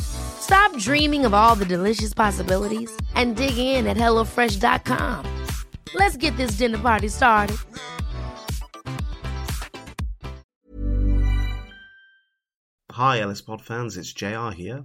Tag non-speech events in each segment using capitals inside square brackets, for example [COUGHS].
Stop dreaming of all the delicious possibilities and dig in at HelloFresh.com. Let's get this dinner party started. Hi, Ellis Pod fans, it's JR here.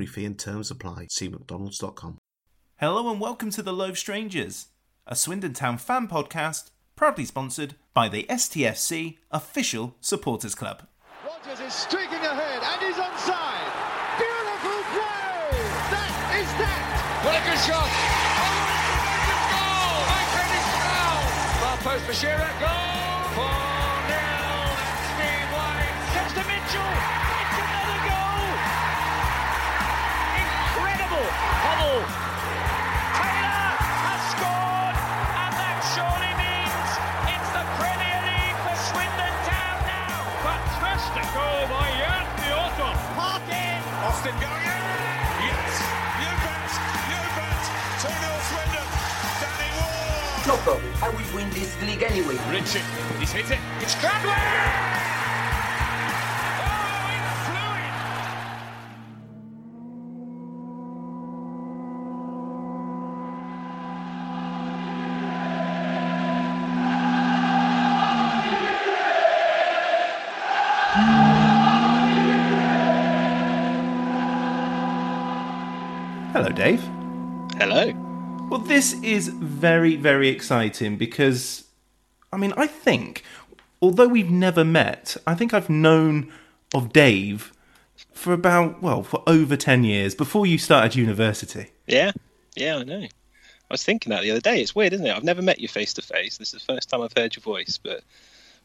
fee and terms apply. See mcdonalds.com. Hello and welcome to The Loaf Strangers, a Swindon Town fan podcast proudly sponsored by the STFC Official Supporters Club. Rogers is streaking ahead and he's onside. Beautiful play! That is that! What a good shot! Oh, goal! Mancini's foul! Far post for Shearer. Goal! Hubble. Taylor has scored, and that surely means it's the Premier League for Swindon Town now. Fantastic goal by Jan Piotr. Parkin. Austin going in. Yes, you bet, you bet. 2 0 Swindon. Danny Ward. Jocko, I will win this league anyway. Richard. he's hit it. It's Cradley. This is very, very exciting because, I mean, I think, although we've never met, I think I've known of Dave for about, well, for over 10 years before you started university. Yeah, yeah, I know. I was thinking that the other day. It's weird, isn't it? I've never met you face to face. This is the first time I've heard your voice, but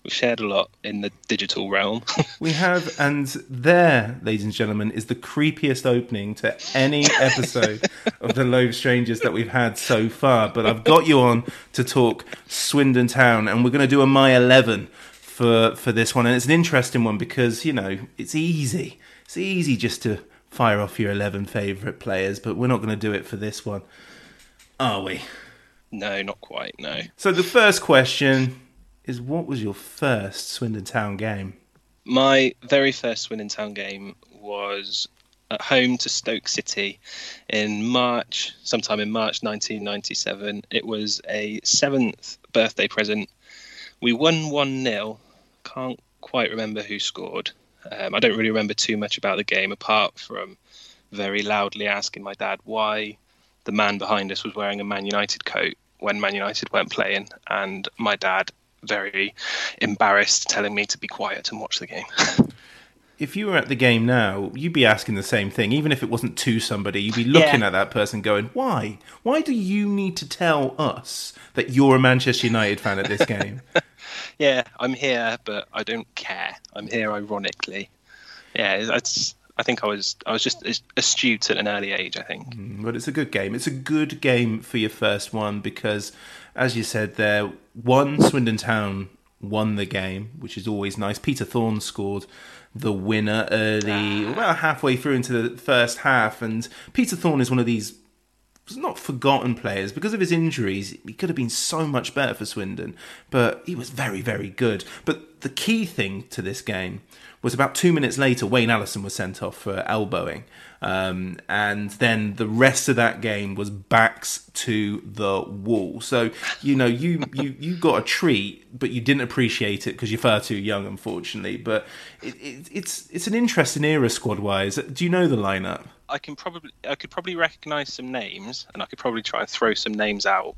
we've shared a lot in the digital realm. [LAUGHS] We have, and there, ladies and gentlemen, is the creepiest opening to any episode of The Loathe Strangers that we've had so far. But I've got you on to talk Swindon Town, and we're going to do a My 11 for, for this one. And it's an interesting one because, you know, it's easy. It's easy just to fire off your 11 favourite players, but we're not going to do it for this one, are we? no, not quite. No. So the first question is what was your first Swindon Town game? My very first Swindon Town game was at home to Stoke City in March, sometime in March 1997. It was a seventh birthday present. We won 1 0. Can't quite remember who scored. Um, I don't really remember too much about the game apart from very loudly asking my dad why the man behind us was wearing a Man United coat when Man United weren't playing, and my dad very embarrassed telling me to be quiet and watch the game. [LAUGHS] if you were at the game now, you'd be asking the same thing, even if it wasn't to somebody. You'd be looking Yeah. at that person, going, "Why? Why do you need to tell us that you're a Manchester United fan at this game?" [LAUGHS] yeah, I'm here, but I don't care. I'm here ironically. Yeah, that's. I think I was. I was just astute at an early age. I think. Mm, but it's a good game. It's a good game for your first one because, as you said, there one Swindon Town won the game, which is always nice. Peter Thorne scored the winner early, ah. about halfway through into the first half, and Peter Thorne is one of these not forgotten players because of his injuries. He could have been so much better for Swindon, but he was very, very good. But the key thing to this game was about two minutes later, Wayne Allison was sent off for elbowing. Um, and then the rest of that game was backs to the wall. So you know you you you got a treat, but you didn't appreciate it because you're far too young, unfortunately. But it, it, it's it's an interesting era squad wise. Do you know the lineup? I can probably I could probably recognise some names, and I could probably try and throw some names out,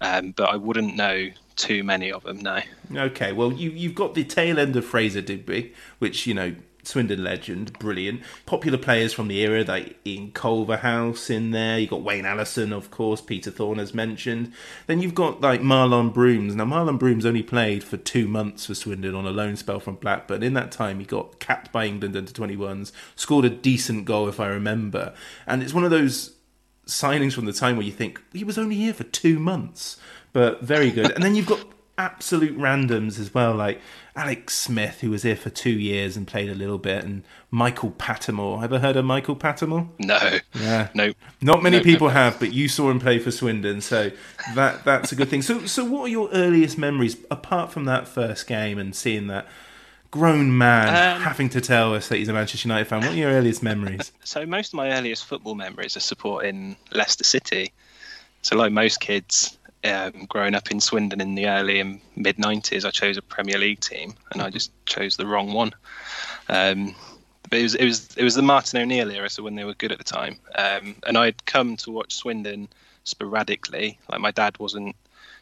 um, but I wouldn't know too many of them. No. Okay, well you you've got the tail end of Fraser Digby, which you know Swindon legend, brilliant. Popular players from the era, like Ian Culverhouse in there. You've got Wayne Allison, of course, Peter Thorne as mentioned. Then you've got like Marlon Broomes. Now, Marlon Broomes only played for two months for Swindon on a loan spell from Blackburn. In that time, he got capped by England under 21s, scored a decent goal, if I remember. And it's one of those signings from the time where you think he was only here for two months, but very good. and then you've got absolute randoms as well, like Alex Smith, who was here for two years and played a little bit, and Michael Pattermore. Ever heard of Michael Pattermore? No. Yeah. [LAUGHS] No. Not many No, people no. have, but you saw him play for Swindon, so that that's a good thing. So, so what are your earliest memories apart from that first game and seeing that grown man Um, having to tell us that he's a Manchester United fan? What are your earliest memories? [LAUGHS] So most of my earliest football memories are supporting Leicester City. So like most kids, um, growing up in Swindon in the early and mid '90s, I chose a Premier League team, and I just chose the wrong one. Um, but it was it was it was the Martin O'Neill era, so when they were good at the time. Um, and I'd come to watch Swindon sporadically. Like my dad wasn't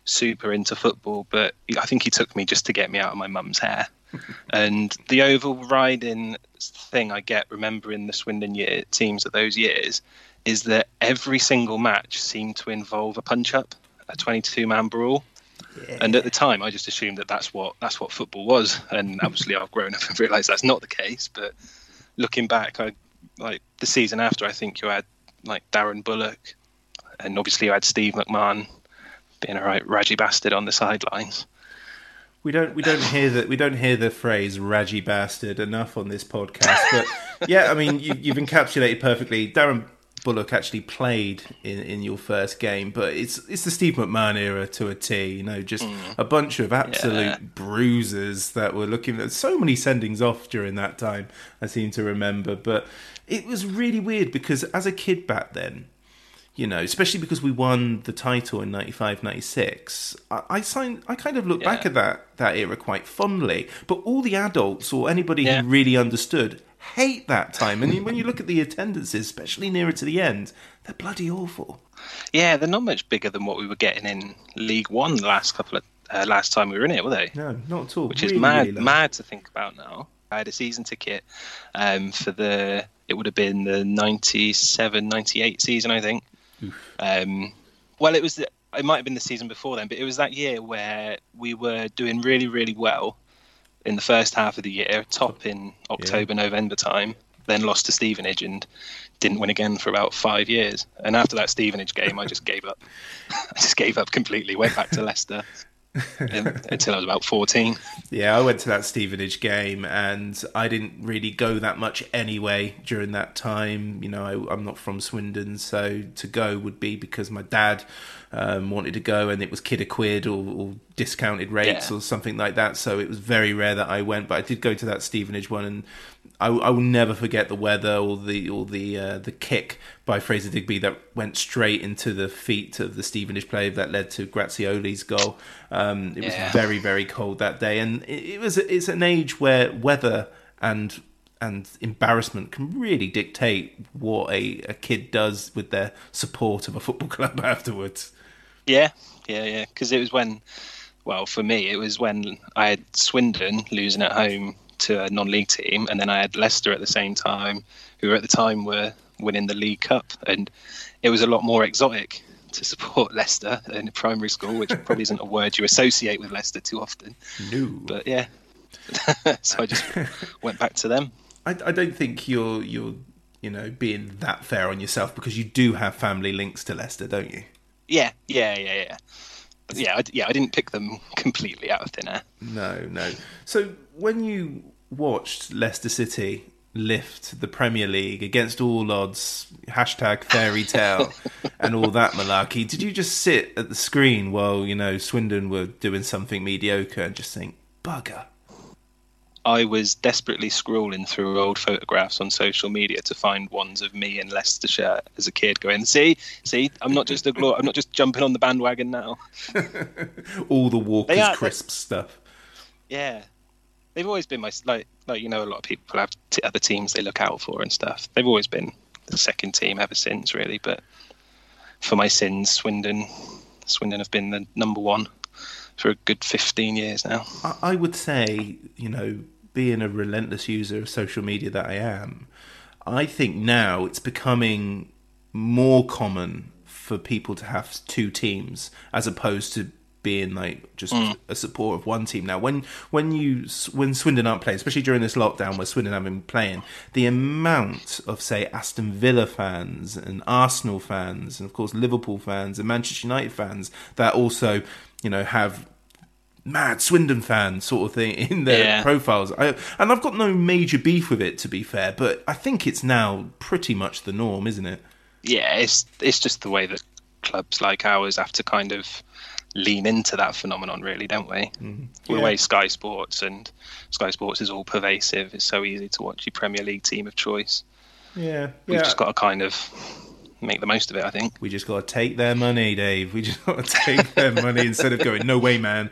super into football, but I think he took me just to get me out of my mum's hair. [LAUGHS] and the overriding thing I get remembering the Swindon year teams of those years is that every single match seemed to involve a punch up, a 22 man brawl. And at the time, I just assumed that that's what that's what football was. And obviously, I've grown up and [LAUGHS] realised that's not the case. But looking back, I like the season after. I think you had like Darren Bullock, and obviously you had Steve McMahon being a right raggy bastard on the sidelines. We don't we don't hear that we don't hear the phrase "raggy bastard" enough on this podcast, but yeah, I mean you, you've encapsulated perfectly. Darren Bullock actually played in, in your first game, but it's it's the Steve McMahon era to a T. You know, just mm. a bunch of absolute Yeah. bruisers that were looking at so many sendings off during that time. I seem to remember, but it was really weird because as a kid back then, you know, especially because we won the title in 95, 96, I, I, signed, I kind of look back at that, that era quite fondly. But all the adults or anybody Yeah. who really understood hate that time. And when you look at the attendances, especially nearer to the end, they're bloody awful. Yeah, they're not much bigger than what we were getting in League One the last couple of uh, last time we were in it, were they? No, not at all. which is mad really mad to think about now. I had a season ticket um, for the it would have been the 97 98 season I think. Um, well it was the, it might have been the season before then but it was that year where we were doing really really well in the first half of the year top in October November time then lost to Stevenage and didn't win again for about 5 years. And after that Stevenage game I just gave up. [LAUGHS] I just gave up completely went back to Leicester um, [LAUGHS] until I was about 14 Yeah, I went to that Stevenage game and I didn't really go that much anyway during that time. You know, I, I'm not from Swindon, so to go would be because my dad um, wanted to go and it was kid a quid or, or discounted rates Yeah. or something like that. So it was very rare that I went, but I did go to that Stevenage one and I, I will never forget the weather or the or the uh, the kick by Fraser Digby that went straight into the feet of the Stevenage player that led to Grazioli's goal. Um, it Yeah. was very very cold that day, and it, it was it's an age where weather and and embarrassment can really dictate what a, a kid does with their support of a football [LAUGHS] club afterwards. Yeah, yeah, yeah. Because it was when, well, for me, it was when I had Swindon losing at home to a non-league team, and then I had Leicester at the same time, who at the time were winning the League Cup, and it was a lot more exotic to support [LAUGHS] Leicester in primary school, which probably isn't a word you associate with Leicester too often. No, But yeah, [LAUGHS] so I just [LAUGHS] went back to them. I, I don't think you're you're you know being that fair on yourself because you do have family links to Leicester, don't you? Yeah, yeah, yeah, yeah. But yeah, I, yeah, I didn't pick them [LAUGHS] completely out of thin air. No, no. So when you watched Leicester City lift the Premier League against all odds, hashtag fairy [LAUGHS] tale, and all that malarkey, did you just sit at the screen while you know Swindon were doing something mediocre and just think, bugger? I was desperately scrolling through old photographs on social media to find ones of me in Leicestershire as a kid, going, "See, see, I'm not just a glor- I'm not just jumping on the bandwagon now." [LAUGHS] All the Walker's are- crisp stuff. Yeah, they've always been my like like you know a lot of people have t- other teams they look out for and stuff. They've always been the second team ever since, really. But for my sins, Swindon, Swindon have been the number one for a good 15 years now. I would say, you know, being a relentless user of social media that I am, I think now it's becoming more common for people to have two teams as opposed to being like just mm. a support of one team. Now, when when you when Swindon aren't playing, especially during this lockdown where Swindon haven't been playing, the amount of say Aston Villa fans and Arsenal fans and of course Liverpool fans and Manchester United fans that also you know have mad Swindon fan sort of thing in their Yeah. profiles. I, and I've got no major beef with it, to be fair, but I think it's now pretty much the norm, isn't it? Yeah, it's it's just the way that clubs like ours have to kind of lean into that phenomenon, really, don't we? Mm-hmm. We're Yeah. way Sky Sports, and Sky Sports is all pervasive. It's so easy to watch your Premier League team of choice. Yeah, We've just got to kind of make the most of it, I think. We just got to take their money, Dave. We just got to take their money [LAUGHS] instead of going, no way, man.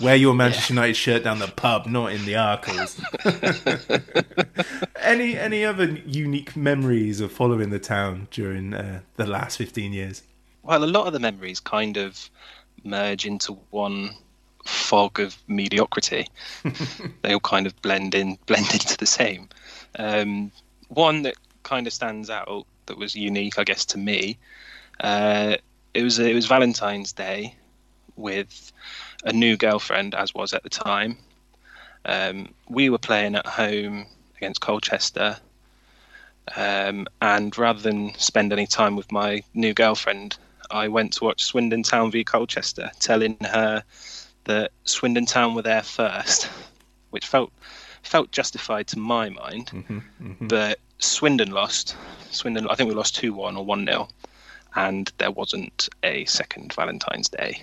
Wear your Manchester United shirt down the pub, not in the Arkells. [LAUGHS] any any other unique memories of following the town during uh, the last 15 years? Well, a lot of the memories kind of merge into one fog of mediocrity. [LAUGHS] they all kind of blend in, blend into the same. Um, one that kind of stands out that was unique, I guess, to me. Uh, it was it was Valentine's Day with a new girlfriend, as was at the time. Um, we were playing at home against Colchester, um, and rather than spend any time with my new girlfriend, I went to watch Swindon Town v Colchester, telling her that Swindon Town were there first, [LAUGHS] which felt felt justified to my mind. Mm-hmm, mm-hmm. But Swindon lost. Swindon, I think we lost two one or one 0 and there wasn't a second Valentine's Day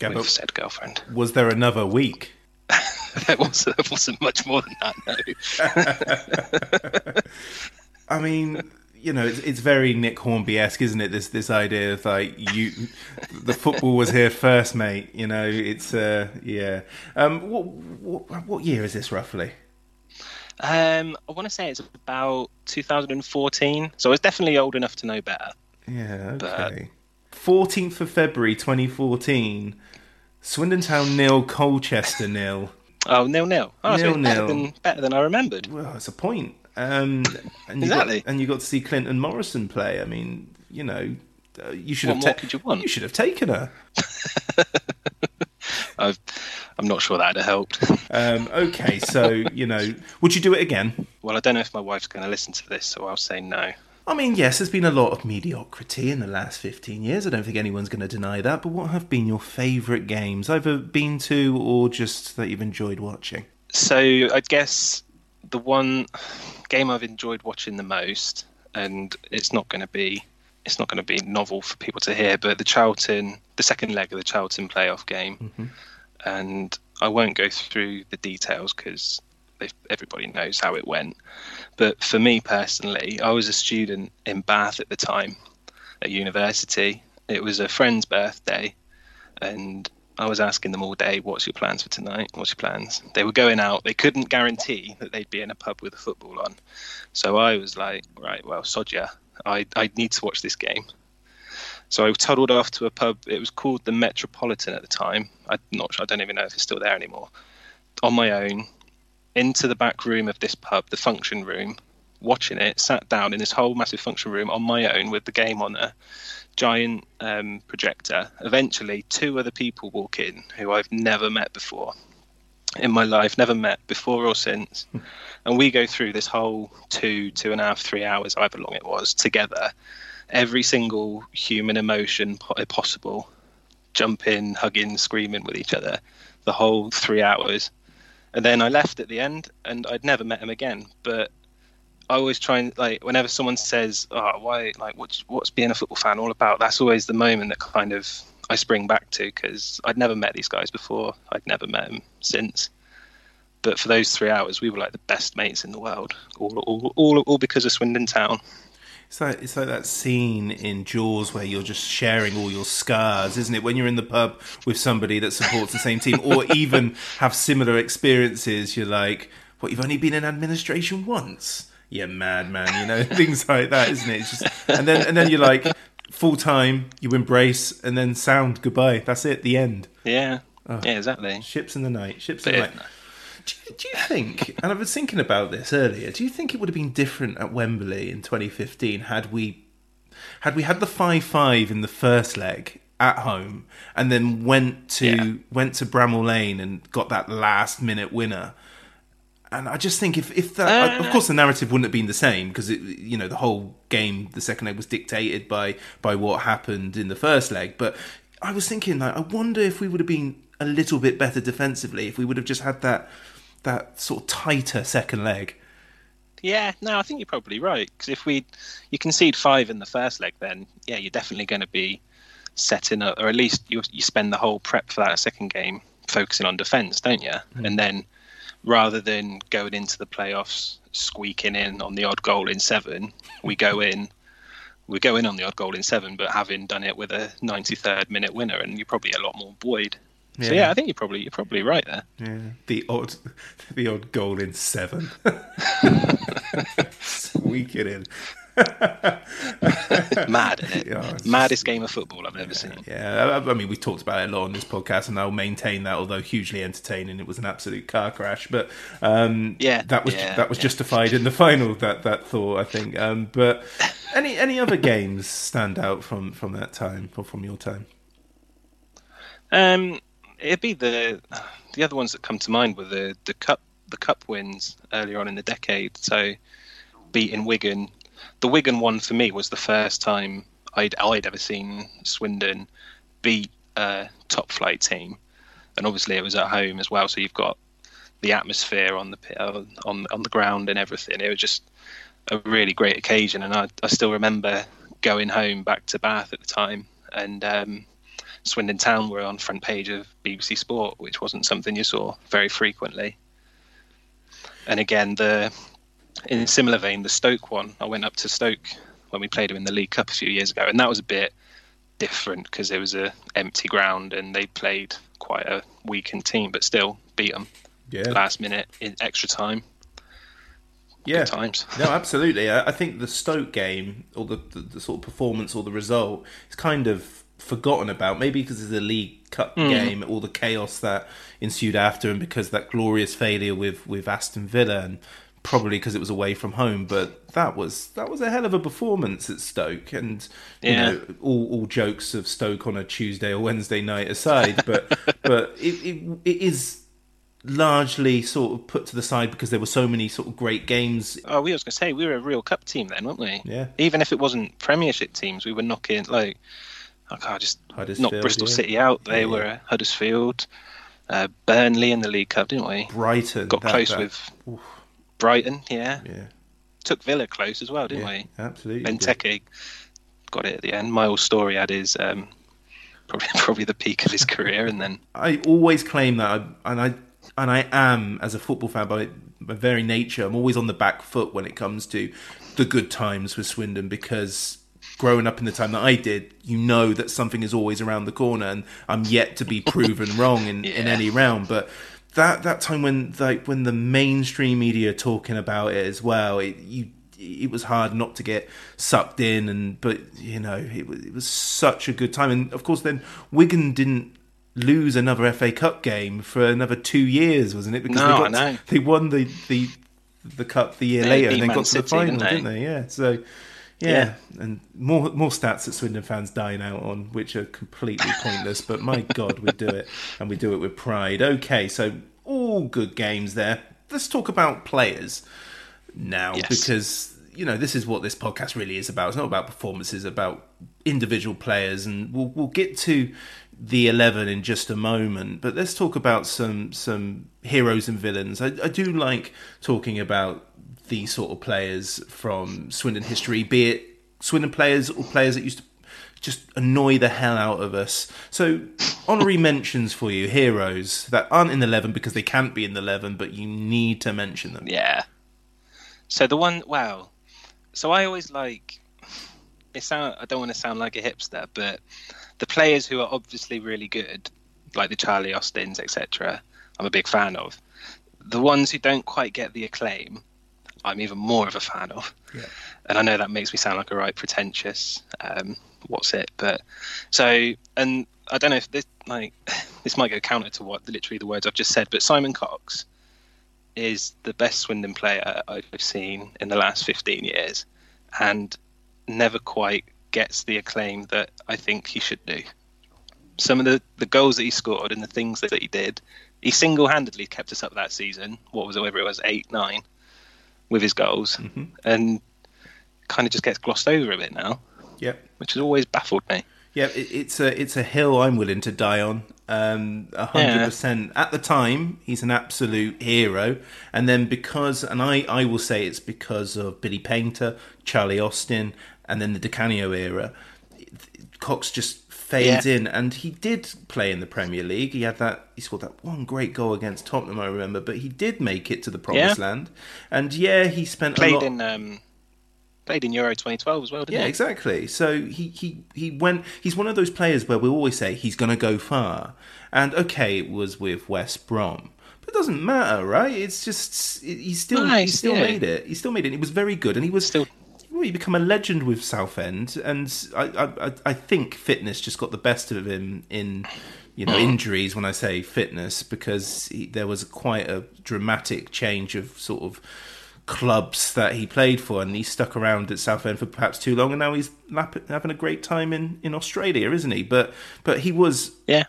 Yeah, with said girlfriend. [LAUGHS] was there another week? there wasn't, there wasn't much more than that. No. [LAUGHS] I mean, you know, it's, it's very Nick Hornby esque, isn't it? This this idea of like you, the football was here first, mate. You know, it's uh, yeah. Um, what what what year is this roughly? Um, I want to say it's about 2014, so I was definitely old enough to know better. Yeah, But- okay. Fourteenth of February, twenty fourteen. Swindon Town nil, Colchester nil. Oh, nil nil. Oh, so Nil-nil. better than better than I remembered. Well, it's a point. Um, and you Exactly. got, and you got to see Clinton Morrison play. I mean, you know, uh, you should What have ta- you want? You should have taken her. [LAUGHS] I've, I'm not sure that'd have helped. [LAUGHS] Um, okay, so you know, would you do it again? well, I don't know if my wife's going to listen to this, so I'll say no. I mean, yes, there's been a lot of mediocrity in the last 15 years. I don't think anyone's going to deny that. But what have been your favourite games, either been to or just that you've enjoyed watching? So I guess the one game I've enjoyed watching the most, and it's not going to be it's not going to be novel for people to hear, but the Charlton, the second leg of the Charlton playoff game, mm-hmm. and I won't go through the details because everybody knows how it went. But for me personally, I was a student in Bath at the time at university. It was a friend's birthday, and I was asking them all day, "What's your plans for tonight? What's your plans?" They were going out. They couldn't guarantee that they'd be in a pub with a football on, so I was like, "Right, well, sod ya. I I need to watch this game." So I toddled off to a pub. It was called the Metropolitan at the time. I'm not. I don't even know if it's still there anymore. On my own, into the back room of this pub, the function room, watching it. Sat down in this whole massive function room on my own with the game on a giant um, projector. Eventually, two other people walk in who I've never met before in my life, never met before or since. and we go through this whole two, two and a half, three hours, however long it was, together. Every single human emotion po- possible, jumping, hugging, screaming with each other, the whole three hours. And then I left at the end, and I'd never met him again. But I always try and like whenever someone says, "Oh, why? Like, what's what's being a football fan all about?" That's always the moment that kind of I spring back to because I'd never met these guys before. I'd never met them since. But for those three hours, we were like the best mates in the world, all all all, all because of Swindon Town. It's like it's like that scene in Jaws where you're just sharing all your scars, isn't it? When you're in the pub with somebody that supports the same team, [LAUGHS] or even have similar experiences, you're like, "What? You've only been in administration once? Yeah, madman, you know, [LAUGHS] things like that, isn't it? It's just, and then and then you're like full time, you embrace, and then sound goodbye. That's it, the end. Yeah, ah. yeah, exactly. Ships in the night, ships in the night. Do you, do you think? And I was thinking about this earlier. Do you think it would have been different at Wembley in 2015 had we had we had the five five in the first leg at home and then went to Yeah. went to Bramall Lane and got that last minute winner? And I just think if if that, Uh. of course, the narrative wouldn't have been the same because it, you know, the whole game, the second leg was dictated by by what happened in the first leg. But I was thinking, like, I wonder if we would have been a little bit better defensively if we would have just had that that sort of tighter second leg. Yeah, no, I think you're probably right. Because if we you concede five in the first leg, then yeah, you're definitely going to be setting up, or at least you you spend the whole prep for that second game focusing on defence, don't you? And then rather than going into the playoffs squeaking in on the odd goal in seven, we go [LAUGHS] in. We go in on the odd goal in seven, but having done it with a 93rd minute winner, and you're probably a lot more buoyed. So Yeah. yeah, I think you're probably you're probably right there. Yeah, the odd [LAUGHS] the odd goal in seven. [LAUGHS] Squeak it in. [LAUGHS] Mad, isn't it? Yeah, Maddest game of football I've ever seen. Yeah, I, I mean, we talked about it a lot on this podcast, and I'll maintain that. Although hugely entertaining, it was an absolute car crash. But um, Yeah, that was yeah, that was yeah. justified in the final. That that thought, I think. Um, but [LAUGHS] any any other games stand out from from that time or from your time? Um, it'd be the the other ones that come to mind were the the cup the cup wins earlier on in the decade. So beating Wigan, the Wigan one for me was the first time I'd I'd ever seen Swindon beat a top flight team, and obviously it was at home as well. So you've got the atmosphere on the uh, on on the ground and everything. It was just a really great occasion, and I I still remember going home back to Bath at the time and. Um, Swindon Town were on front page of BBC Sport, which wasn't something you saw very frequently. And again, the in a similar vein, the Stoke one. I went up to Stoke when we played them in the League Cup a few years ago, and that was a bit different because it was a empty ground and they played quite a weakened team, but still beat them Yeah, last minute in extra time. yeah. Good times. No, absolutely. I, think the Stoke game, or the, the, the sort of performance or the result, is kind of forgotten about. Maybe because it's a League Cup hmm. game, all the chaos that ensued after, and because that glorious failure with with Aston Villa, and probably because it was away from home. But that was that was a hell of a performance at Stoke, and you Yeah. know, all all jokes of Stoke on a Tuesday or Wednesday night aside, but [LAUGHS] but it, it it is largely sort of put to the side because there were so many sort of great games Oh, we was going to say we were a real cup team then, weren't we? Yeah. Even if it wasn't Premiership teams, we were knocking like I can't just Huddersfield, knock Bristol yeah. City out. They Yeah. were at Huddersfield, uh, Burnley in the League Cup, didn't we? Brighton Got that- close that- with Brighton, yeah. yeah, Took Villa close as well, didn't yeah, we? absolutely. Benteke got it at the end. My Miles Storey had his um, [LAUGHS] probably probably the peak of his career, and then [LAUGHS] I always claim that, I, and I and I am as a football fan by my very nature. I'm always on the back foot when it comes to the good times with Swindon because growing up in the time that I did, you know that something is always around the corner, and I'm yet to be proven wrong in, in [LAUGHS] any round. But that that time when like when the mainstream media are talking about it as well, it, you it was hard not to get sucked in, and but you know it was it was such a good time, and of course then Wigan didn't lose another FA Cup game for another two years, wasn't it? Because No, they, I got know. they won the the the cup the year They later, and then Man got to the final, didn't they? didn't they? Yeah, so. Yeah. Yeah. and more more stats that Swindon fans dine out on, which are completely pointless. but my [LAUGHS] God, we do it, and we do it with pride. Okay, so all good games there. Let's talk about players now, Yes. because you know this is what this podcast really is about. It's not about performances, about individual players, and we'll we'll get to the eleven in just a moment. But let's talk about some some heroes and villains. I, I do like talking about these sort of players from Swindon history, be it Swindon players or players that used to just annoy the hell out of us. So, honorary [LAUGHS] mentions for you, heroes that aren't in the 11 because they can't be in the 11, but you need to mention them. Yeah. So the one, wow. So I always like. It sound. I don't want to sound like a hipster, but the players who are obviously really good, like the Charlie Austins, etc. I'm a big fan of. The ones who don't quite get the acclaim, I'm even more of a fan of. Yeah. And I know that makes me sound like a right pretentious. Um, what's it? But so, and I don't know if this like [LAUGHS] this might go counter to what literally the words I've just said, but Simon Cox is the best Swindon player I've seen in the last 15 years, and never quite gets the acclaim that I think he should do. Some of the, the goals that he scored and the things that he did, he single handedly kept us up that season. What was it, whether it was eight, nine, with his goals, Mm-hmm. and kind of just gets glossed over a bit now, Yep. which has always baffled me. Yeah, it's a it's a hill I'm willing to die on. Um, a hundred percent. At the time, he's an absolute hero, and then because, and I I will say it's because of Billy Paynter, Charlie Austin, and then the Di Canio era. Cox just fades Yeah. in, and he did play in the Premier League. He had that. He scored that one great goal against Tottenham, I remember. But he did make it to the promised Yeah. land, and yeah, he spent a Played lot. in um, played in Euro 2012 as well, didn't Yeah, he? exactly. So he, he, he went. He's one of those players where we always say he's going to go far. And okay, it was with West Brom, but it doesn't matter, right? It's just he still he still yeah. made it. He still made it. He was very good, and he was Still- Well, he become a legend with Southend, and I, I I- think fitness just got the best of him in. You know, hmm. injuries. When I say fitness, because he, there was quite a dramatic change of sort of clubs that he played for, and he stuck around at Southend for perhaps too long, and now he's lap- having a great time in, in Australia, isn't he? But but he was, Yeah.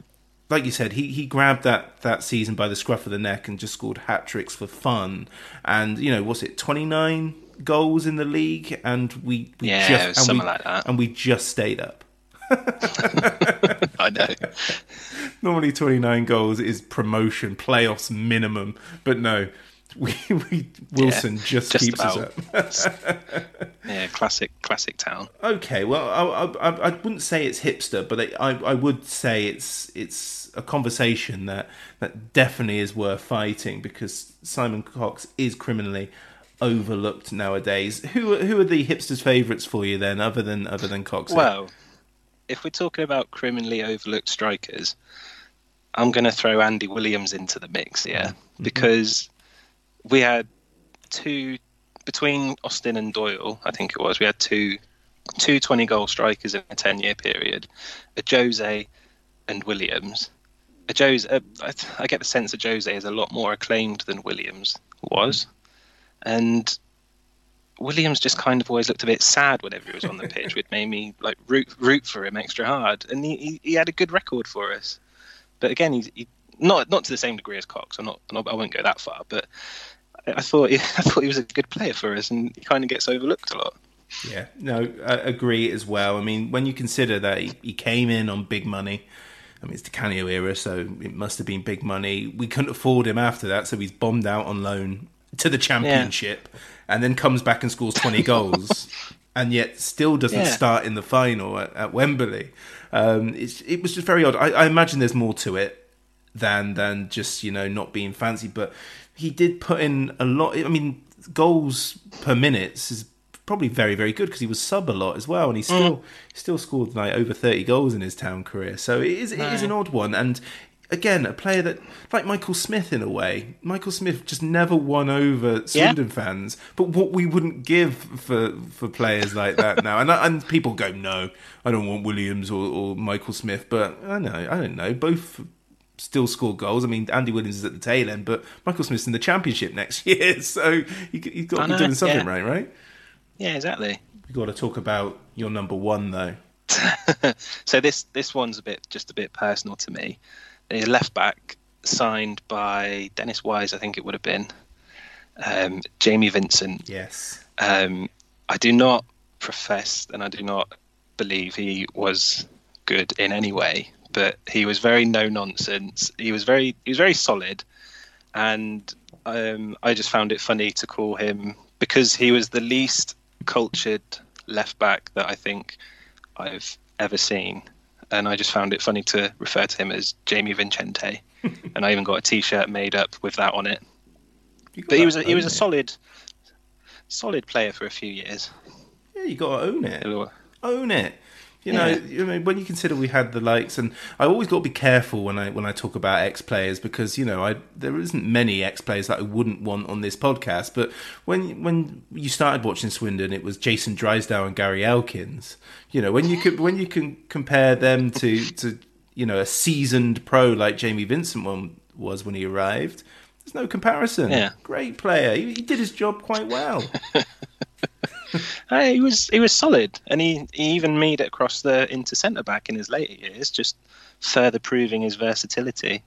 like you said, he, he grabbed that, that season by the scruff of the neck and just scored hat tricks for fun, and you know, was it twenty nine goals in the league, and we, we Yeah, just and something we, like that. and we just stayed up. [LAUGHS] I know. [LAUGHS] Normally, 29 goals is promotion, playoffs minimum. But no, we, we Wilson just, just keeps about. us up. [LAUGHS] Yeah, classic, classic town. Okay, well, I, I, I wouldn't say it's hipster, but I, I would say it's it's a conversation that that definitely is worth fighting because Simon Cox is criminally overlooked nowadays. Who are- who are the hipsters' favourites for you then, other than other than Cox? Well, if we're talking about criminally overlooked strikers, I'm going to throw Andy Williams into the mix here because we had two between Austin and Doyle. I think it was we had two two 20 goal strikers in a 10 year period, Ajose and Williams. Ajose, uh, I, I get the sense that Jose is a lot more acclaimed than Williams was, and Williams just kind of always looked a bit sad whenever he was on the [LAUGHS] pitch, which made me like root root for him extra hard. And he, he, he had a good record for us, but again, he's he, not not to the same degree as Cox. I'm not, not I won't go that far, but I, I thought he, [LAUGHS] I thought he was a good player for us, and he kind of gets overlooked a lot. Yeah, no, I agree as well. I mean, when you consider that he, he came in on big money, I mean, it's Di Canio era, so it must have been big money. We couldn't afford him after that, so he's bombed out on loan to the championship and then comes back and scores 20 goals [LAUGHS] and yet still doesn't Yeah. start in the final at, at Wembley. Um, it's, it was just very odd. I, I imagine there's more to it than than just you know not being fancy, but he did put in a lot. I mean, goals per minute is probably very very good because he was sub a lot as well, and he still he still scored like over thirty goals in his town career. So it is it is an odd one, and again a player that like Michael Smith in a way. Michael Smith just never won over Swindon fans, but what we wouldn't give for for players like that now, and and people go no, I don't want Williams or, or Michael Smith, but I know I don't know both still score goals. I mean, Andy Williams is at the tail end, but Michael Smith's in the championship next [LAUGHS] year, so you, you've got to be doing something yeah. right, right? Yeah, exactly. We've got to talk about your number one, though. [LAUGHS] so this this one's a bit just a bit personal to me. A left back signed by Dennis Wise, I think it would have been. Um, Jamie Vincent. Yes. Um, I do not profess and I do not believe he was good in any way, but he was very no nonsense. He was very he was very solid, and um, I just found it funny to call him because he was the least cultured left back that I think I've ever seen, and I just found it funny to refer to him as Jamie Vincente, [LAUGHS] and I even got a T-shirt made up with that on it. But he was a, he was a solid, solid player for a few years. Yeah, you got to own it. Own it. You know, Yeah. you know, when you consider we had the likes, and I always got to be careful when I when I talk about ex players because you know I there isn't many ex players that I wouldn't want on this podcast. But when when you started watching Swindon, it was Jason Drysdale and Gary Elkins. You know, when you could when you can compare them to to you know a seasoned pro like Jamie Vincent one was when he arrived. There's no comparison. Yeah. Great player. He, he did his job quite well. [LAUGHS] [LAUGHS] Uh, he was he was solid, and he, he even made it across the into centre back in his later years, just further proving his versatility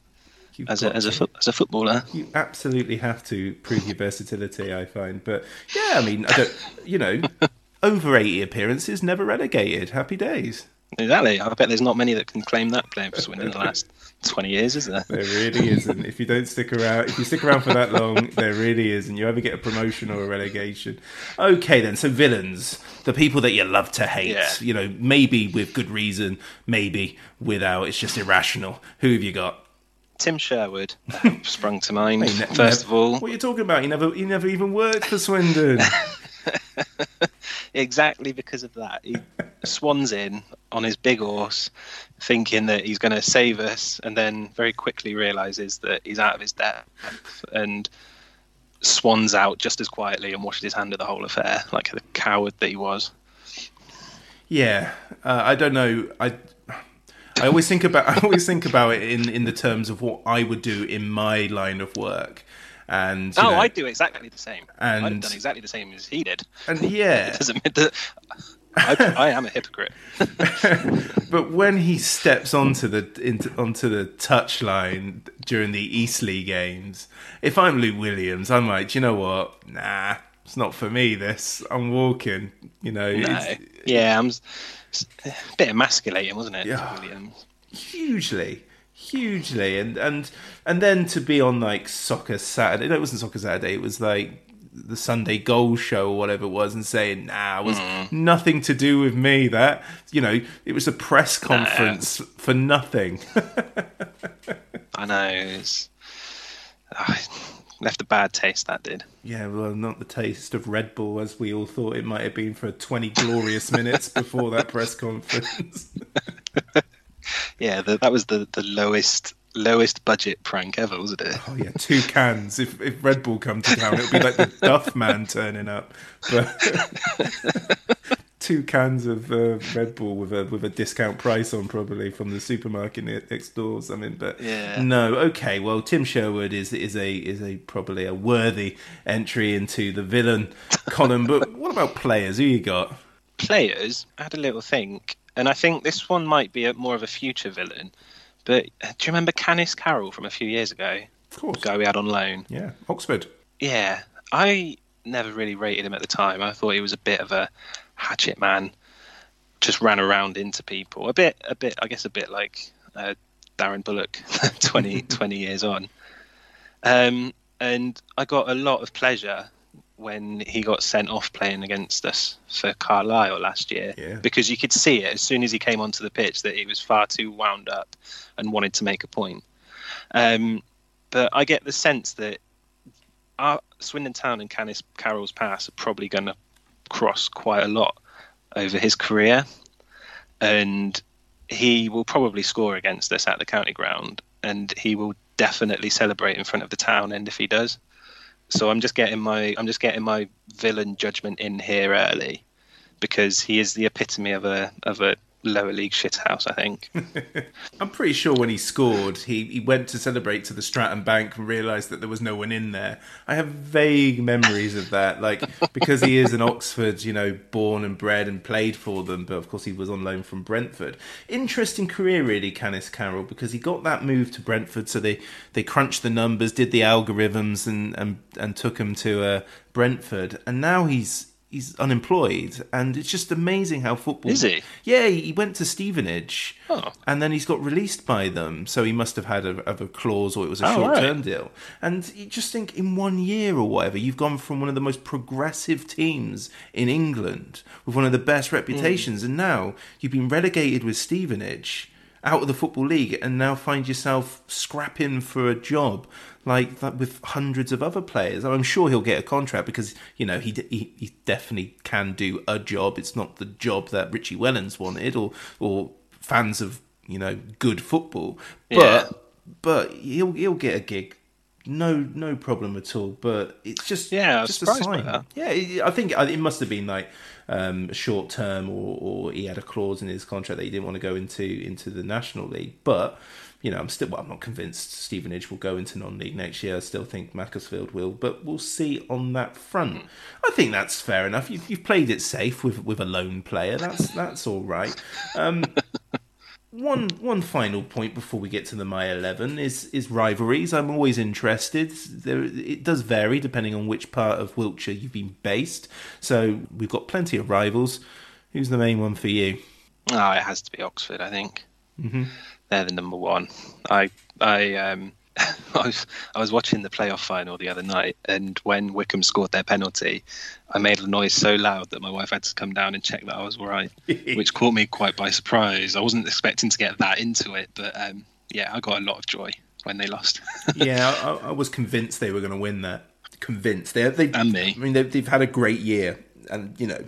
You've as a as a foot, as a footballer. You absolutely have to prove your versatility, I find. But yeah, I mean, I don't, you know, [LAUGHS] over 80 appearances, never relegated. Happy days. Exactly. I bet there's not many that can claim that playing for Swindon in the last 20 years, is there? There really isn't. If you don't stick around, if you stick around for that long, there really isn't. You either get a promotion or a relegation. Okay, then. So villains, the people that you love to hate. Yeah. You know, maybe with good reason, maybe without. It's just irrational. Who have you got? Tim Sherwood [LAUGHS] sprung to mind. First of all, what are you talking about? You never, you never even worked for Swindon. [LAUGHS] [LAUGHS] exactly because of that. He swans in on his big horse, thinking that he's going to save us, and then very quickly realizes that he's out of his depth and swans out just as quietly and washes his hand of the whole affair, like the coward that he was. Yeah, uh, I don't know. I I always think about [LAUGHS] I always think about it in in the terms of what I would do in my line of work, and Oh, know, I do exactly the same. And I'd have done exactly the same as he did. and yeah, [LAUGHS] It doesn't mean that I, I am a hypocrite. [LAUGHS] but when he steps onto the into, onto the touchline during the Eastleigh games, if I'm Luke Williams, I'm like, "Do you know what? Nah, it's not for me. This I'm walking. You know, No. Yeah, I'm A bit emasculating, wasn't it, Yeah. Williams? hugely hugely and and and then to be on like soccer saturday no it wasn't soccer saturday it was like the sunday goal show or whatever it was and saying nah it was nothing to do with me that you know it was a press conference for nothing [LAUGHS] I know. It's, ah, left a bad taste, that did. yeah well not the taste of red bull as we all thought it might have been for 20 glorious minutes before that press conference [LAUGHS] Yeah, the, that was the, the lowest lowest budget prank ever, wasn't it? Oh yeah, two cans. If if Red Bull come to town, it'll be like the [LAUGHS] Duff Man turning up. But [LAUGHS] two cans of uh, Red Bull with a with a discount price on, probably from the supermarket next door or something. But Yeah. no, okay. Well, Tim Sherwood is is a is a probably a worthy entry into the villain column. But what about players? Who you got? Players I had a little think, and I think this one might be a, more of a future villain. But uh, do you remember Canice Carroll from a few years ago? Of course. The guy we had on loan. Yeah, Oxford. Yeah, I never really rated him at the time. I thought he was a bit of a hatchet man, just ran around into people. A bit, a bit, I guess, a bit like uh, Darren Bullock, [LAUGHS] 20, [LAUGHS] 20 years on. Um, and I got a lot of pleasure when he got sent off playing against us for Carlisle last year Yeah. because you could see it as soon as he came onto the pitch that he was far too wound up and wanted to make a point. Um, but I get the sense that our Swindon Town and Canice Carroll's pass are probably going to cross quite a lot over his career, and he will probably score against us at the county ground, and he will definitely celebrate in front of the town end if he does. So I'm just getting my I'm just getting my villain judgment in here early because he is the epitome of a of a lower league shithouse. I think. [LAUGHS] I'm pretty sure when he scored, he, he went to celebrate to the Stratton Bank and realised that there was no one in there. I have vague memories of that, like because he is an [LAUGHS] Oxford, you know, born and bred and played for them, but of course he was on loan from Brentford. Interesting career, really, Canice Carroll, because he got that move to Brentford, so they they crunched the numbers, did the algorithms, and and and took him to uh, Brentford, and now he's. He's unemployed, and it's just amazing how football. Is he? Yeah, he went to Stevenage, Oh. and then he's got released by them. So he must have had a, of a clause, or it was a Oh, short term right. deal. And you just think, in one year or whatever, you've gone from one of the most progressive teams in England with one of the best reputations, hmm. and now you've been relegated with Stevenage out of the football league, and now find yourself scrapping for a job like that with hundreds of other players. I'm sure he'll get a contract because you know he he, he definitely can do a job. It's not the job that Richie Wellens wanted or or fans of you know good football, but Yeah. but he'll he'll get a gig. No, no problem at all. But it's just Yeah, just a sign. Yeah, I think it must have been like um, short term, or, or he had a clause in his contract that he didn't want to go into into the National League. But you know, I'm still well, I'm not convinced Stevenage will go into non-league next year. I still think Macclesfield will, but we'll see on that front. I think that's fair enough. You've, you've played it safe with with a loan player. That's that's all right. Um, [LAUGHS] one one final point before we get to the my eleven is is rivalries. I'm always interested. There it does vary depending on which part of Wiltshire you've been based. So we've got plenty of rivals. Who's the main one for you? Oh, it has to be Oxford, I think. Mm-hmm. They're the number one. I I um [LAUGHS] I was I was watching the playoff final the other night, and when Wycombe scored their penalty, I made a noise so loud that my wife had to come down and check that I was all right, [LAUGHS] which caught me quite by surprise. I wasn't expecting to get that into it, but um, yeah, I got a lot of joy when they lost. [LAUGHS] yeah, I, I was convinced they were going to win that. Convinced they they And me. I mean they've, they've had a great year, and you know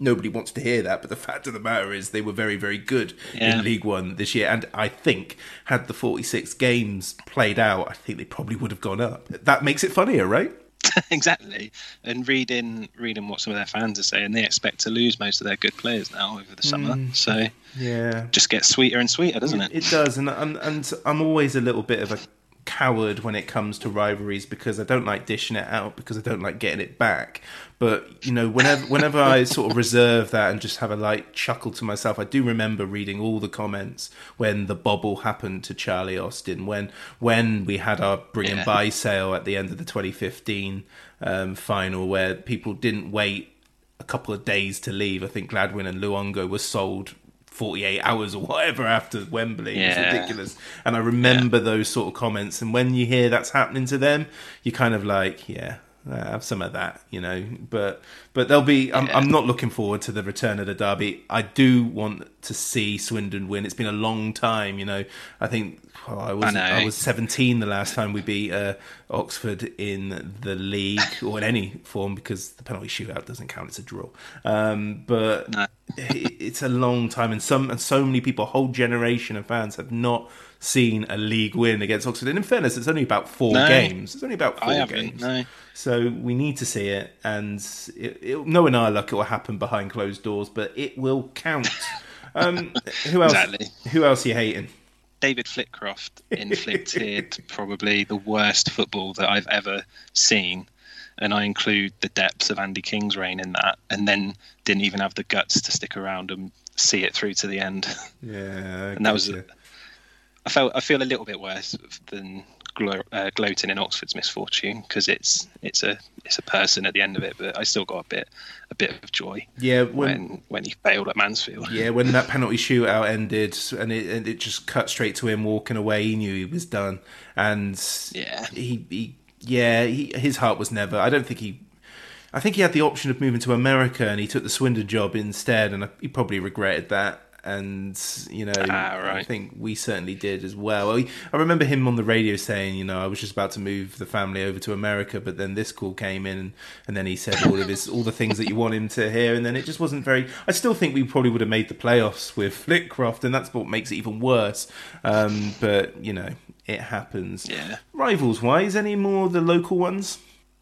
nobody wants to hear that. But the fact of the matter is they were very very good Yeah. in League One this year, and I think had the forty six games played out, I think they probably would have gone up. That makes it funnier, right? [LAUGHS] exactly. And reading reading what some of their fans are saying, they expect to lose most of their good players now over the summer. Mm. So Yeah, just gets sweeter and sweeter, doesn't it? It does, and, and and I'm always a little bit of a coward when it comes to rivalries because I don't like dishing it out because I don't like getting it back. But you know, whenever whenever I sort of reserve that and just have a light chuckle to myself, I do remember reading all the comments when the bobble happened to Charlie Austin, when when we had our bring and Yeah. buy sale at the end of the 2015 um, final, where people didn't wait a couple of days to leave. I think Gladwin and Luongo were sold 48 hours or whatever after Wembley. Yeah. ridiculous. And I remember those sort of comments. And when you hear that's happening to them, you're kind of like, yeah. Uh, Have some of that, you know, but but there'll be. I'm, Yeah. I'm not looking forward to the return of the derby. I do want to see Swindon win. It's been a long time, you know. I think well, I was I. I was 17 the last time we beat uh, Oxford in the league or in any form because the penalty shootout doesn't count. It's a draw. Um, but No. it- it's a long time, and some and so many people, a whole generation of fans, have not seen a league win against Oxford. And in fairness, it's only about four No. games. It's only about four I games. No. So we need to see it, and it, it, knowing our luck, it will happen behind closed doors, but it will count. [LAUGHS] Um, who else? Exactly. Who else are you hating? David Flitcroft inflicted [LAUGHS] probably the worst football that I've ever seen. And I include the depths of Andy King's reign in that, and then didn't even have the guts to stick around and see it through to the end. Yeah, [LAUGHS] And that was-. I felt I feel a little bit worse than glo- uh, gloating in Oxford's misfortune because it's it's a it's a person at the end of it, but I still got a bit a bit of joy yeah. When, when when he failed at Mansfield. [LAUGHS] yeah, when that penalty shootout ended, and it and it just cut straight to him walking away, he knew he was done, and Yeah. he, he yeah, he, his heart was never. I don't think he. I think he had the option of moving to America, and he took the Swindon job instead, and he probably regretted that. And you know, Ah, I think we certainly did as well. I I remember him on the radio saying, you know, I was just about to move the family over to America, but then this call came in, and then he said all of his all the things that you want him to hear, and then it just wasn't very. I still think we probably would have made the playoffs with Flitcroft, and that's what makes it even worse. Um, but you know, it happens. Yeah. Rivals wise, any more the local ones?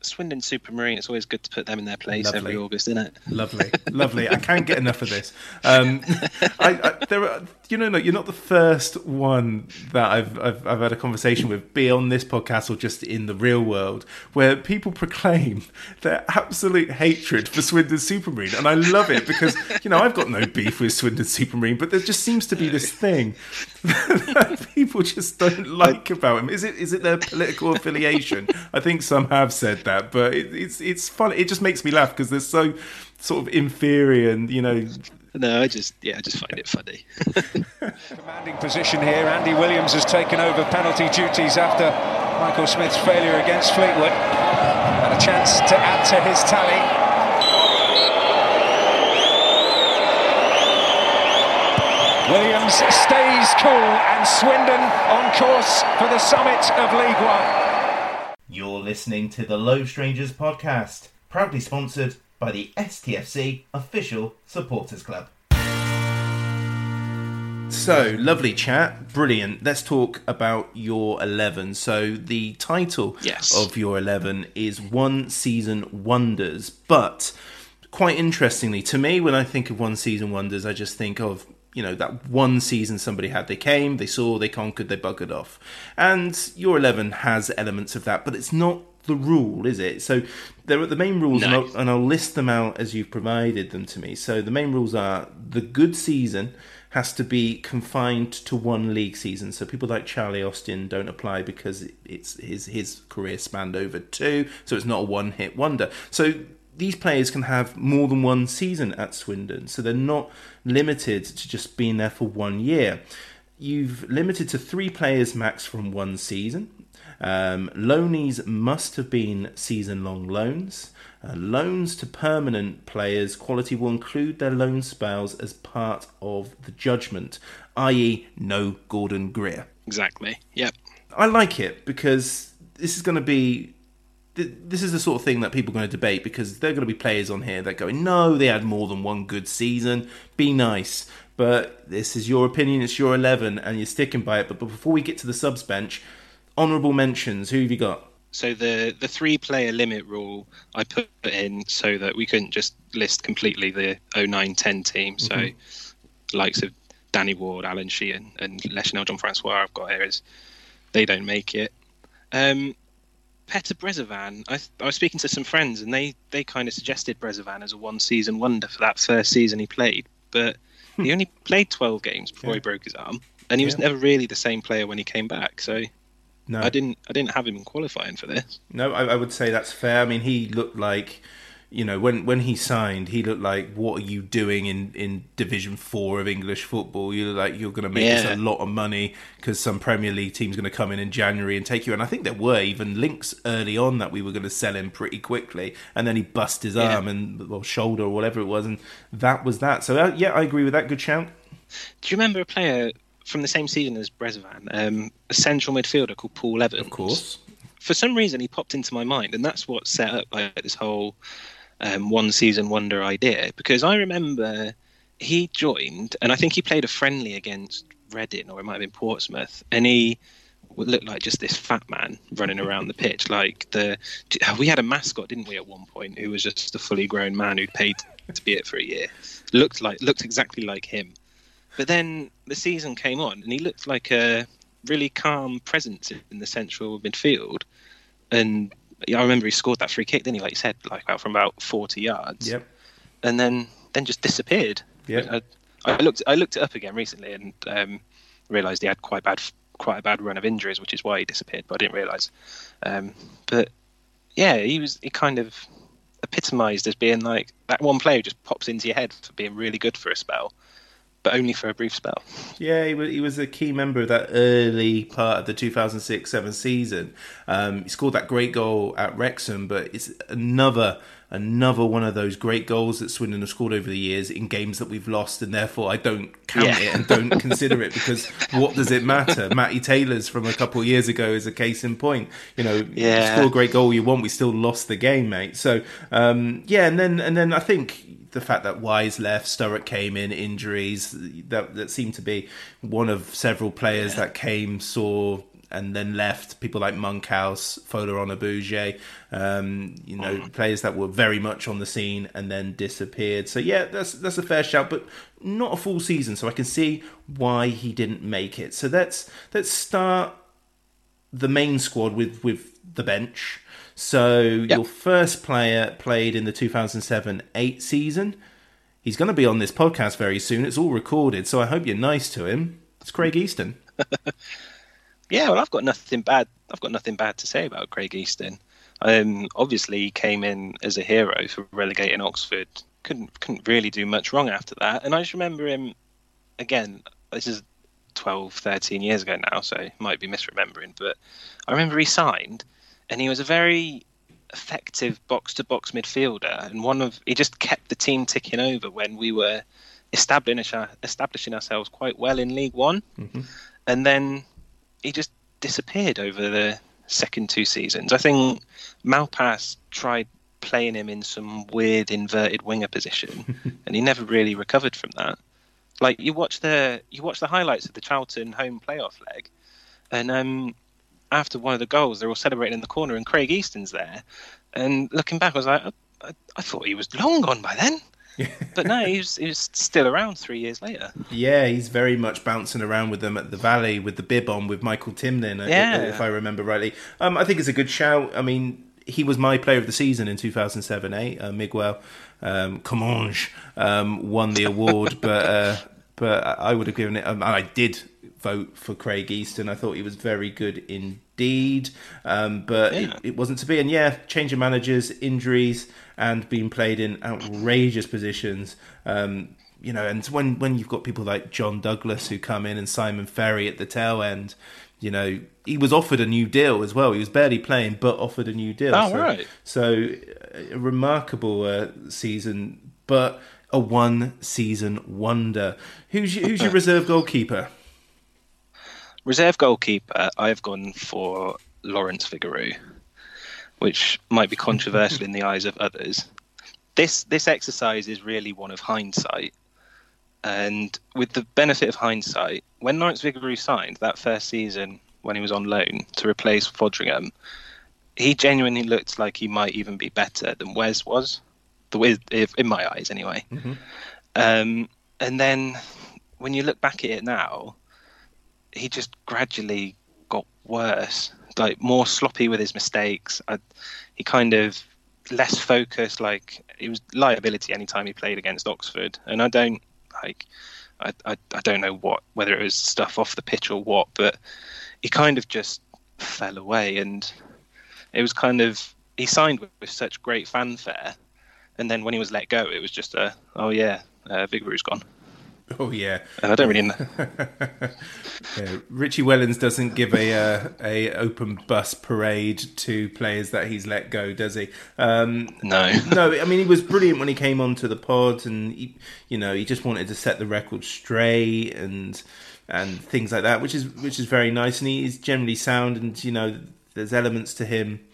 Swindon Supermarine. It's always good to put them in their place Lovely. every August, isn't it? Lovely, [LAUGHS] lovely. I can't get enough of this. Um, I, I, there are, you know, no, you're not the first one that I've, I've I've had a conversation with, be on this podcast or just in the real world, where people proclaim their absolute hatred for Swindon Supermarine, and I love it because you know I've got no beef with Swindon Supermarine, but there just seems to be this thing that [LAUGHS] people just don't like about him. Is it is it their political affiliation? I think some have said that, but it, it's it's fun. It just makes me laugh because they're so sort of inferior and you know No, I just yeah, I just find it funny. [LAUGHS] Commanding position here. Andy Williams has taken over penalty duties after Michael Smith's failure against Fleetwood. And a chance to add to his tally. Williams stays cool and Swindon on course for the summit of League One. You're listening to the Low Strangers podcast, proudly sponsored by the STFC Official Supporters Club. So, lovely chat. Brilliant. Let's talk about your 11. So, the title Yes. of your 11 is One Season Wonders. But, quite interestingly, to me, when I think of One Season Wonders, I just think of, you know, that one season somebody had. They came, they saw, they conquered, they buggered off. And your 11 has elements of that, but it's not the rule, is it? So, there are the main rules, and, I'll, and I'll list them out as you've provided them to me. So, the main rules are the good season has to be confined to one league season. So people like Charlie Austin don't apply because it's his his career spanned over two, so it's not a one hit wonder. So these players can have more than one season at Swindon, so they're not limited to just being there for one year. You've limited to three players max from one season. Um, loanees must have been season long loans. Uh, loans to permanent players, quality will include their loan spells as part of the judgment, i.e., no Gordon Greer. Exactly. Yep. I like it because this is going to be. Th- This is the sort of thing that people are going to debate because there are going to be players on here that go, no, they had more than one good season. Be nice. But this is your opinion, it's your 11, and you're sticking by it. But, but before we get to the subs bench, honourable mentions, who have you got? So the the three player limit rule I put in so that we couldn't just list completely the 09-10 team. So Mm-hmm. likes of Danny Ward, Alan Sheehan, and Lescinel Jean-Francois I've got here is they don't make it. Um, Peter Brezovan, I, I was speaking to some friends and they, they kind of suggested Brezovan as a one season wonder for that first season he played, but he only played 12 games before he broke his arm, and he was Hmm. Yeah. never really the same player when he came back. So No. I didn't I didn't have him qualifying for this. No, I, I would say that's fair. I mean, he looked like, you know, when when he signed, he looked like, what are you doing in, in Division Four of English football? You look like you're going to make us a lot of money because some Premier League team's going to come in in January and take you. And I think there were even links early on that we were going to sell him pretty quickly, and then he bust his Yeah. arm and well, shoulder or whatever it was, and that was that. So uh, yeah, I agree with that. Good shout. Do you remember a player from the same season as Brezovan, um, a central midfielder called Paul Evans? Of course. For some reason, he popped into my mind, and that's what set up like this whole um, one season wonder idea. Because I remember he joined, and I think he played a friendly against Reading, or it might have been Portsmouth, and he looked like just this fat man running around the pitch. Like the we had a mascot, didn't we, at one point, who was just a fully grown man who paid to be it for a year. Looked like looked exactly like him. But then the season came on, and he looked like a really calm presence in the central midfield. And I remember he scored that free kick, didn't he? Like you said, like out from about forty yards. Yep. And then then just disappeared. Yeah. I, I looked I looked it up again recently and um, realised he had quite bad quite a bad run of injuries, which is why he disappeared. But I didn't realise. Um, but yeah, he was he kind of epitomised as being like that one player who just pops into your head for being really good for a spell, but only for a brief spell. Yeah, he was, he was a key member of that early part of the 2006-7 season. Um, he scored that great goal at Wrexham, but it's another another one of those great goals that Swindon have scored over the years in games that we've lost, and therefore I don't count Yeah. it and don't [LAUGHS] consider it because what does it matter? Matty Taylor's from a couple of years ago is a case in point. You know, Yeah. score a great goal you want, we still lost the game, mate. So um, yeah, and then and then I think the fact that Wise left, Sturrock came in, injuries that that seemed to be one of several players that came, saw and then left. People like Monkhouse, Fola Onibuje, um, you know, players that were very much on the scene and then disappeared. So yeah, that's that's a fair shout, but not a full season. So I can see why he didn't make it. So let's let's start the main squad with with the bench. So your first player played in the 2007-8 season. He's going to be on this podcast very soon. It's all recorded, so I hope you're nice to him. It's Craig Easton. [LAUGHS] Yeah, well, I've got nothing bad. I've got nothing bad to say about Craig Easton. Um, obviously, he came in as a hero for relegating Oxford. Couldn't couldn't really do much wrong after that. And I just remember him again. This is 12, 13 years ago now, so might be misremembering. But I remember he signed, and he was a very effective box to box midfielder. And one of he just kept the team ticking over when we were establishing establishing ourselves quite well in League One and then he just disappeared over the second two seasons. I think Malpass tried playing him in some weird inverted winger position, [LAUGHS] and he never really recovered from that. Like you watch the you watch the highlights of the Charlton home playoff leg, and um, after one of the goals, they're all celebrating in the corner, and Craig Easton's there. And looking back, I was like, I, I, thought he was long gone by then. [LAUGHS] but no, he was, still around three years later. Yeah, he's very much bouncing around with them at the Valley with the bib on with Michael Timlin, Yeah. if, if I remember rightly. Um, I think it's a good shout. I mean, he was my player of the season in 2007 8. Uh, Miguel um, Comminges um, won the award, [LAUGHS] but uh, but I would have given it, um, and I did vote for Craig Easton. I thought he was very good indeed, um, but Yeah. it, it wasn't to be. And yeah, change of managers, injuries, and being played in outrageous positions. Um, you know, and when when you've got people like John Douglas who come in and Simon Ferry at the tail end, you know, he was offered a new deal as well. He was barely playing, but offered a new deal. Oh, so, right. So a remarkable uh, season, but a one season wonder. Who's your, who's your [LAUGHS] reserve goalkeeper? Reserve goalkeeper, I've gone for Lawrence Vigouroux, which might be controversial in the eyes of others. This this exercise is really one of hindsight, and with the benefit of hindsight, when Lawrence Vigouroux signed that first season when he was on loan to replace Foderingham, he genuinely looked like he might even be better than Wes was, the way if, in my eyes anyway. Um, and then when you look back at it now, he just gradually got worse, like more sloppy with his mistakes. I, he kind of less focused. Like it was liability anytime he played against Oxford, and I don't like. I, I, I don't know what whether it was stuff off the pitch or what, but he kind of just fell away, and it was kind of he signed with, with such great fanfare, and then when he was let go, it was just a oh yeah, uh, Vigouroux's gone, [LAUGHS] Oh yeah, and I don't really know. [LAUGHS] yeah. Richie Wellens doesn't give a uh, a open bus parade to players that he's let go, does he? Um, No. [LAUGHS] no. I mean, he was brilliant when he came onto the pod, and he, you know, he just wanted to set the record straight and and things like that, which is which is very nice. And he's generally sound, and you know, there's elements to him.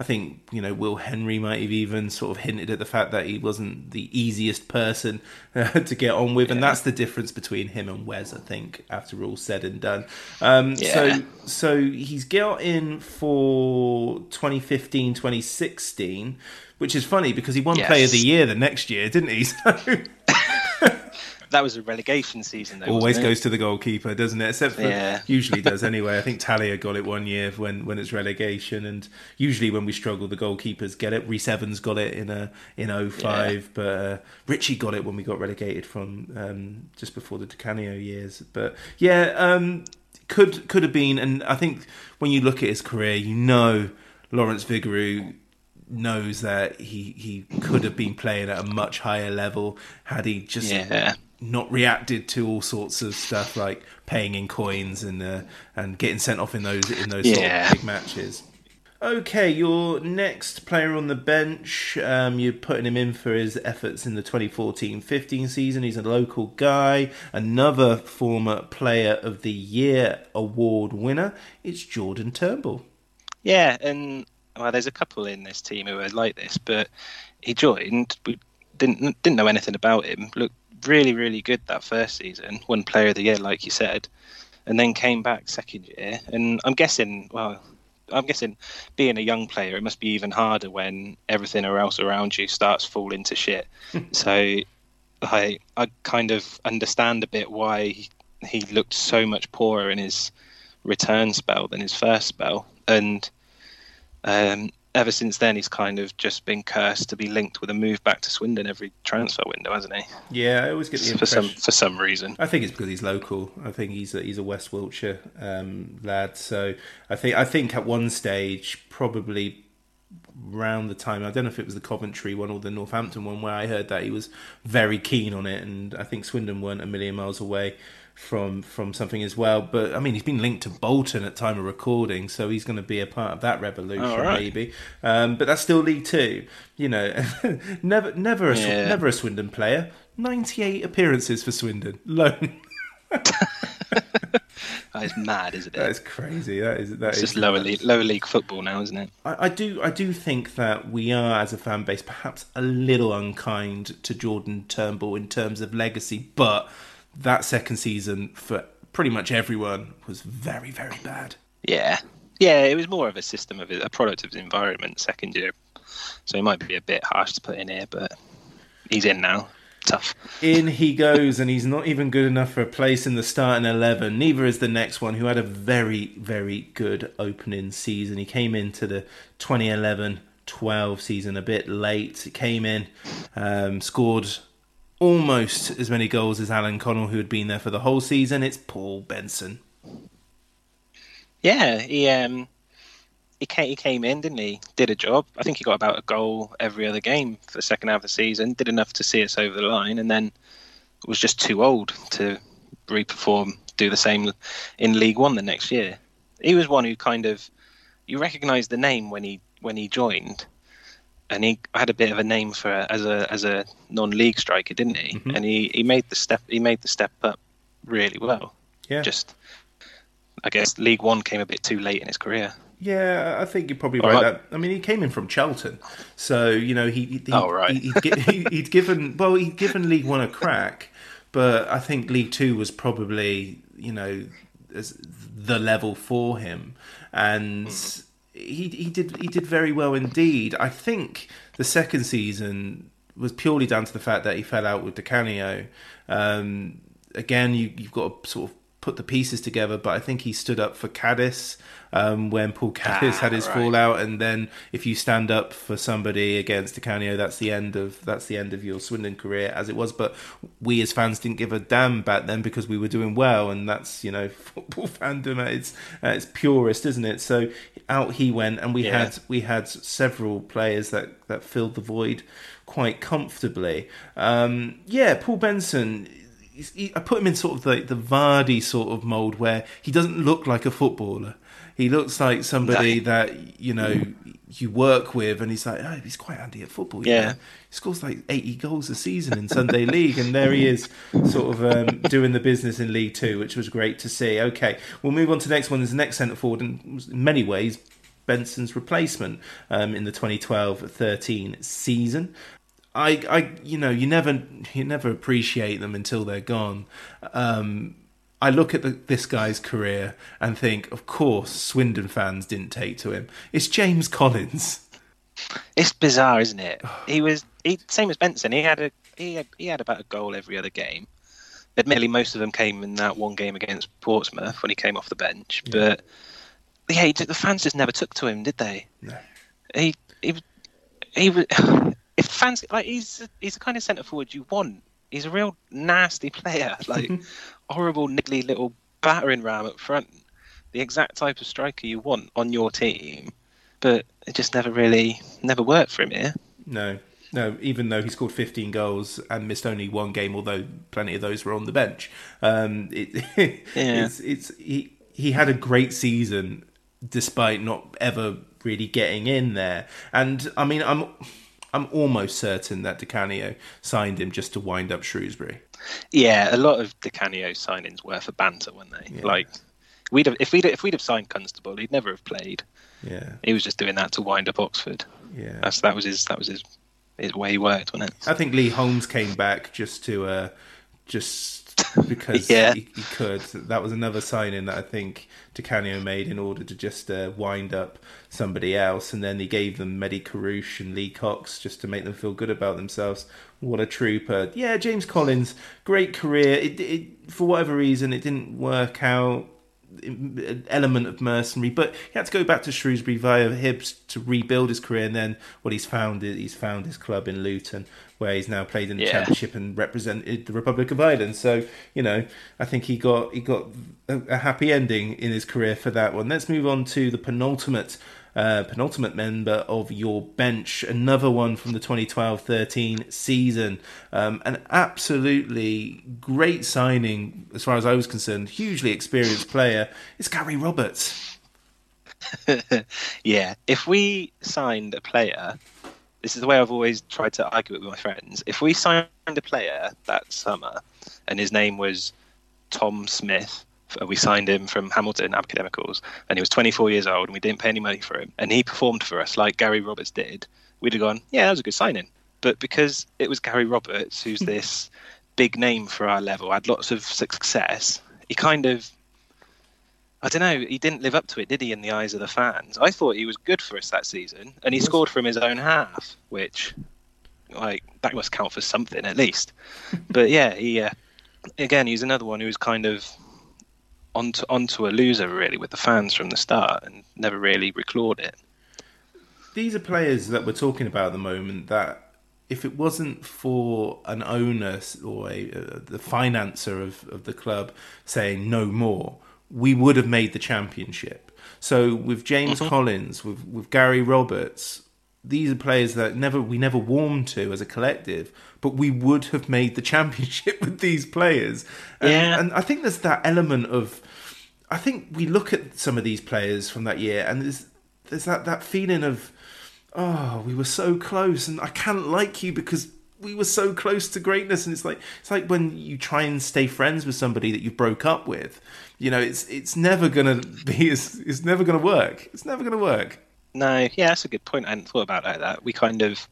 I think you know Will Henry might have even sort of hinted at the fact that he wasn't the easiest person uh, [LAUGHS] to get on with, and that's the difference between him and Wes. I think after all said and done. Um, Yeah. So so he's got in for 2015, 2016, which is funny because he won Yes. Player of the Year the next year, didn't he? [LAUGHS] So That was a relegation season, though. always goes to the goalkeeper, doesn't it? Except for Yeah. usually does [LAUGHS] anyway. I think Talia got it one year when when it's relegation, and usually when we struggle, the goalkeepers get it. Rhys Evans got it in a in 05, but uh, Richie got it when we got relegated from um, just before the Di Canio years. But yeah, um, could could have been, and I think when you look at his career, you know Lawrence Vigouroux knows that he he could have been playing at a much higher level had he just Yeah. not reacted to all sorts of stuff like paying in coins and uh, and getting sent off in those in those sort of big matches. Okay, your next player on the bench, um, you're putting him in for his efforts in the 2014-15 season. He's a local guy, another former Player of the Year award winner. It's Jordan Turnbull. Yeah, and well, there's a couple in this team who are like this, but he joined. We didn't didn't know anything about him. Looked really, really good that first season. Won Player of the Year, like you said, and then came back second year. And I'm guessing, well, I'm guessing being a young player, it must be even harder when everything else around you starts falling to shit. [LAUGHS] so I I kind of understand a bit why he looked so much poorer in his return spell than his first spell, and um, ever since then he's kind of just been cursed to be linked with a move back to Swindon every transfer window, hasn't he? Yeah, I always get the For some for some reason. I think it's because he's local. I think he's a, he's a West Wiltshire um, lad. So I think I think at one stage, probably around the time I don't know if it was the Coventry one or the Northampton one, where I heard that he was very keen on it, and I think Swindon weren't a million miles away from from something as well. But I mean, he's been linked to Bolton at time of recording, so he's going to be a part of that revolution, right. maybe. Um, but that's still League Two. You know, [LAUGHS] never never a Yeah. never a Swindon player. Ninety eight appearances for Swindon, loan. [LAUGHS] That is mad, isn't it? That is crazy. That is that it's is just lower league, lower league football now, isn't it? I, I do I do think that we are as a fan base perhaps a little unkind to Jordan Turnbull in terms of legacy, but that second season for pretty much everyone was very very bad. Yeah, yeah. It was more of a system of a product of his environment. Second year, so it might be a bit harsh to put in here, but he's in now. Tough. In he goes, and he's not even good enough for a place in the starting 11. Neither is the next one, who had a very, very good opening season. He came into the 2011 12 season a bit late. Came in, um, scored almost as many goals as Alan Connell, who had been there for the whole season. It's Paul Benson. Yeah, he um, he came, he came in, didn't he? Did a job. I think he got about a goal every other game for the second half of the season. Did enough to see us over the line, and then was just too old to reperform, do the same in League One the next year. He was one who kind of you recognised the name when he when he joined, and he had a bit of a name for as a as a non-league striker, didn't he? Mhm. And he, he made the step he made the step up really well. Yeah. Just I guess League One came a bit too late in his career. Yeah, I think you're probably right. I- That I mean, he came in from Charlton, so you know he, he, Oh, right. he, would he, he'd given well he'd given League One a crack, but I think League Two was probably you know the level for him, and he he did he did very well indeed. I think the second season was purely down to the fact that he fell out with Di Canio. Um, again, you, you've got to sort of put the pieces together, but I think he stood up for Caddis um, when Paul Caddis Ah, had his right. fallout, and then if you stand up for somebody against Di Canio, that's the end of that's the end of your Swindon career as it was. But we as fans didn't give a damn back then because we were doing well, and that's you know [LAUGHS] football fandom at its at its purest, isn't it? So out he went, and we Yeah. had we had several players that that filled the void quite comfortably. Um, yeah, Paul Benson. he- I put him in sort of the the Vardy sort of mold where he doesn't look like a footballer. He looks like somebody that you know you work with, and he's like, oh, he's quite handy at football. Yeah. know. he scores like eighty goals a season in Sunday League, and there he is, sort of um, doing the business in League Two, which was great to see. Okay, we'll move on to the next one. There's the next centre forward, and in many ways, Benson's replacement um, in the 2012-13 season. I, I, you know, you never, you never appreciate them until they're gone. Um, I look at the, this guy's career and think, of course, Swindon fans didn't take to him. It's James Collins. It's bizarre, isn't it? [SIGHS] He was he, same as Benson. He had a he had, he had about a goal every other game. Admittedly, most of them came in that one game against Portsmouth when he came off the bench. But yeah, he, the fans just never took to him, did they? No. He he he was. [SIGHS] If fans like he's he's the kind of centre forward you want. He's a real nasty player, [LAUGHS] like [LAUGHS] horrible, niggly little battering ram up front. The exact type of striker you want on your team, but it just never really never worked for him here. No, no. Even though he scored 15 goals and missed only one game, although plenty of those were on the bench. Um, it, [LAUGHS] it's, it's he he had a great season despite not ever really getting in there. And I mean, I'm I'm almost certain that Di Canio signed him just to wind up Shrewsbury. Yeah, a lot of Di Canio signings were for banter, weren't they? Like we'd have if we'd if we'd have signed Constable, he'd never have played. Yeah, He was just doing that to wind up Oxford. yeah. That's that was his that was his his way he worked, wasn't it? I think Lee Holmes came back just to uh, just [LAUGHS] because Yeah. he, he could. That was another signing that I think Di Canio made in order to just uh, wind up somebody else, and then he gave them Mehdi Kerrouche and Lee Cox just to make them feel good about themselves. What a trooper! Yeah, James Collins, great career. It, it for whatever reason it didn't work out element of mercenary, but he had to go back to Shrewsbury via Hibs to rebuild his career. And then what he's found is he's found his club in Luton, where he's now played in the Yeah. Championship and represented the Republic of Ireland. So you know, I think he got he got a, a happy ending in his career for that one. Let's move on to the penultimate. Uh, penultimate member of your bench, another one from the 2012-13 season. Um, an absolutely great signing, as far as I was concerned. Hugely experienced player. It's Gary Roberts. [LAUGHS] yeah, if we signed a player, this is the way I've always tried to argue it with my friends. If we signed a player that summer and his name was Tom Smith We signed him from Hamilton Academicals, and he was 24 years old, and we didn't pay any money for him. And he performed for us like Gary Roberts did. We'd have gone, yeah, that was a good signing. But because it was Gary Roberts, who's this big name for our level, had lots of success, he kind of I don't know. He didn't live up to it, did he? In the eyes of the fans, I thought he was good for us that season, and he scored from his own half, which, like, that must count for something at least. [LAUGHS] but yeah, he uh, again, he's another one who was kind of onto onto a loser really with the fans from the start, and never really reclawed it. These are players that we're talking about at the moment that if it wasn't for an owner or a, uh, the financer of, of the club saying no more, we would have made the championship. So with James Collins, with with Gary Roberts, these are players that never we never warmed to as a collective, but we would have made the [LAUGHS] championship with these players. And, Yeah. and I think there's that element of I think we look at some of these players from that year and there's there's that, that feeling of oh, we were so close and I can't like you because we were so close to greatness and it's like it's like when you try and stay friends with somebody that you broke up with. You know, it's it's never gonna be it's, it's never gonna work. It's never gonna work. No, yeah, that's a good point. I hadn't thought about it like that. We kind of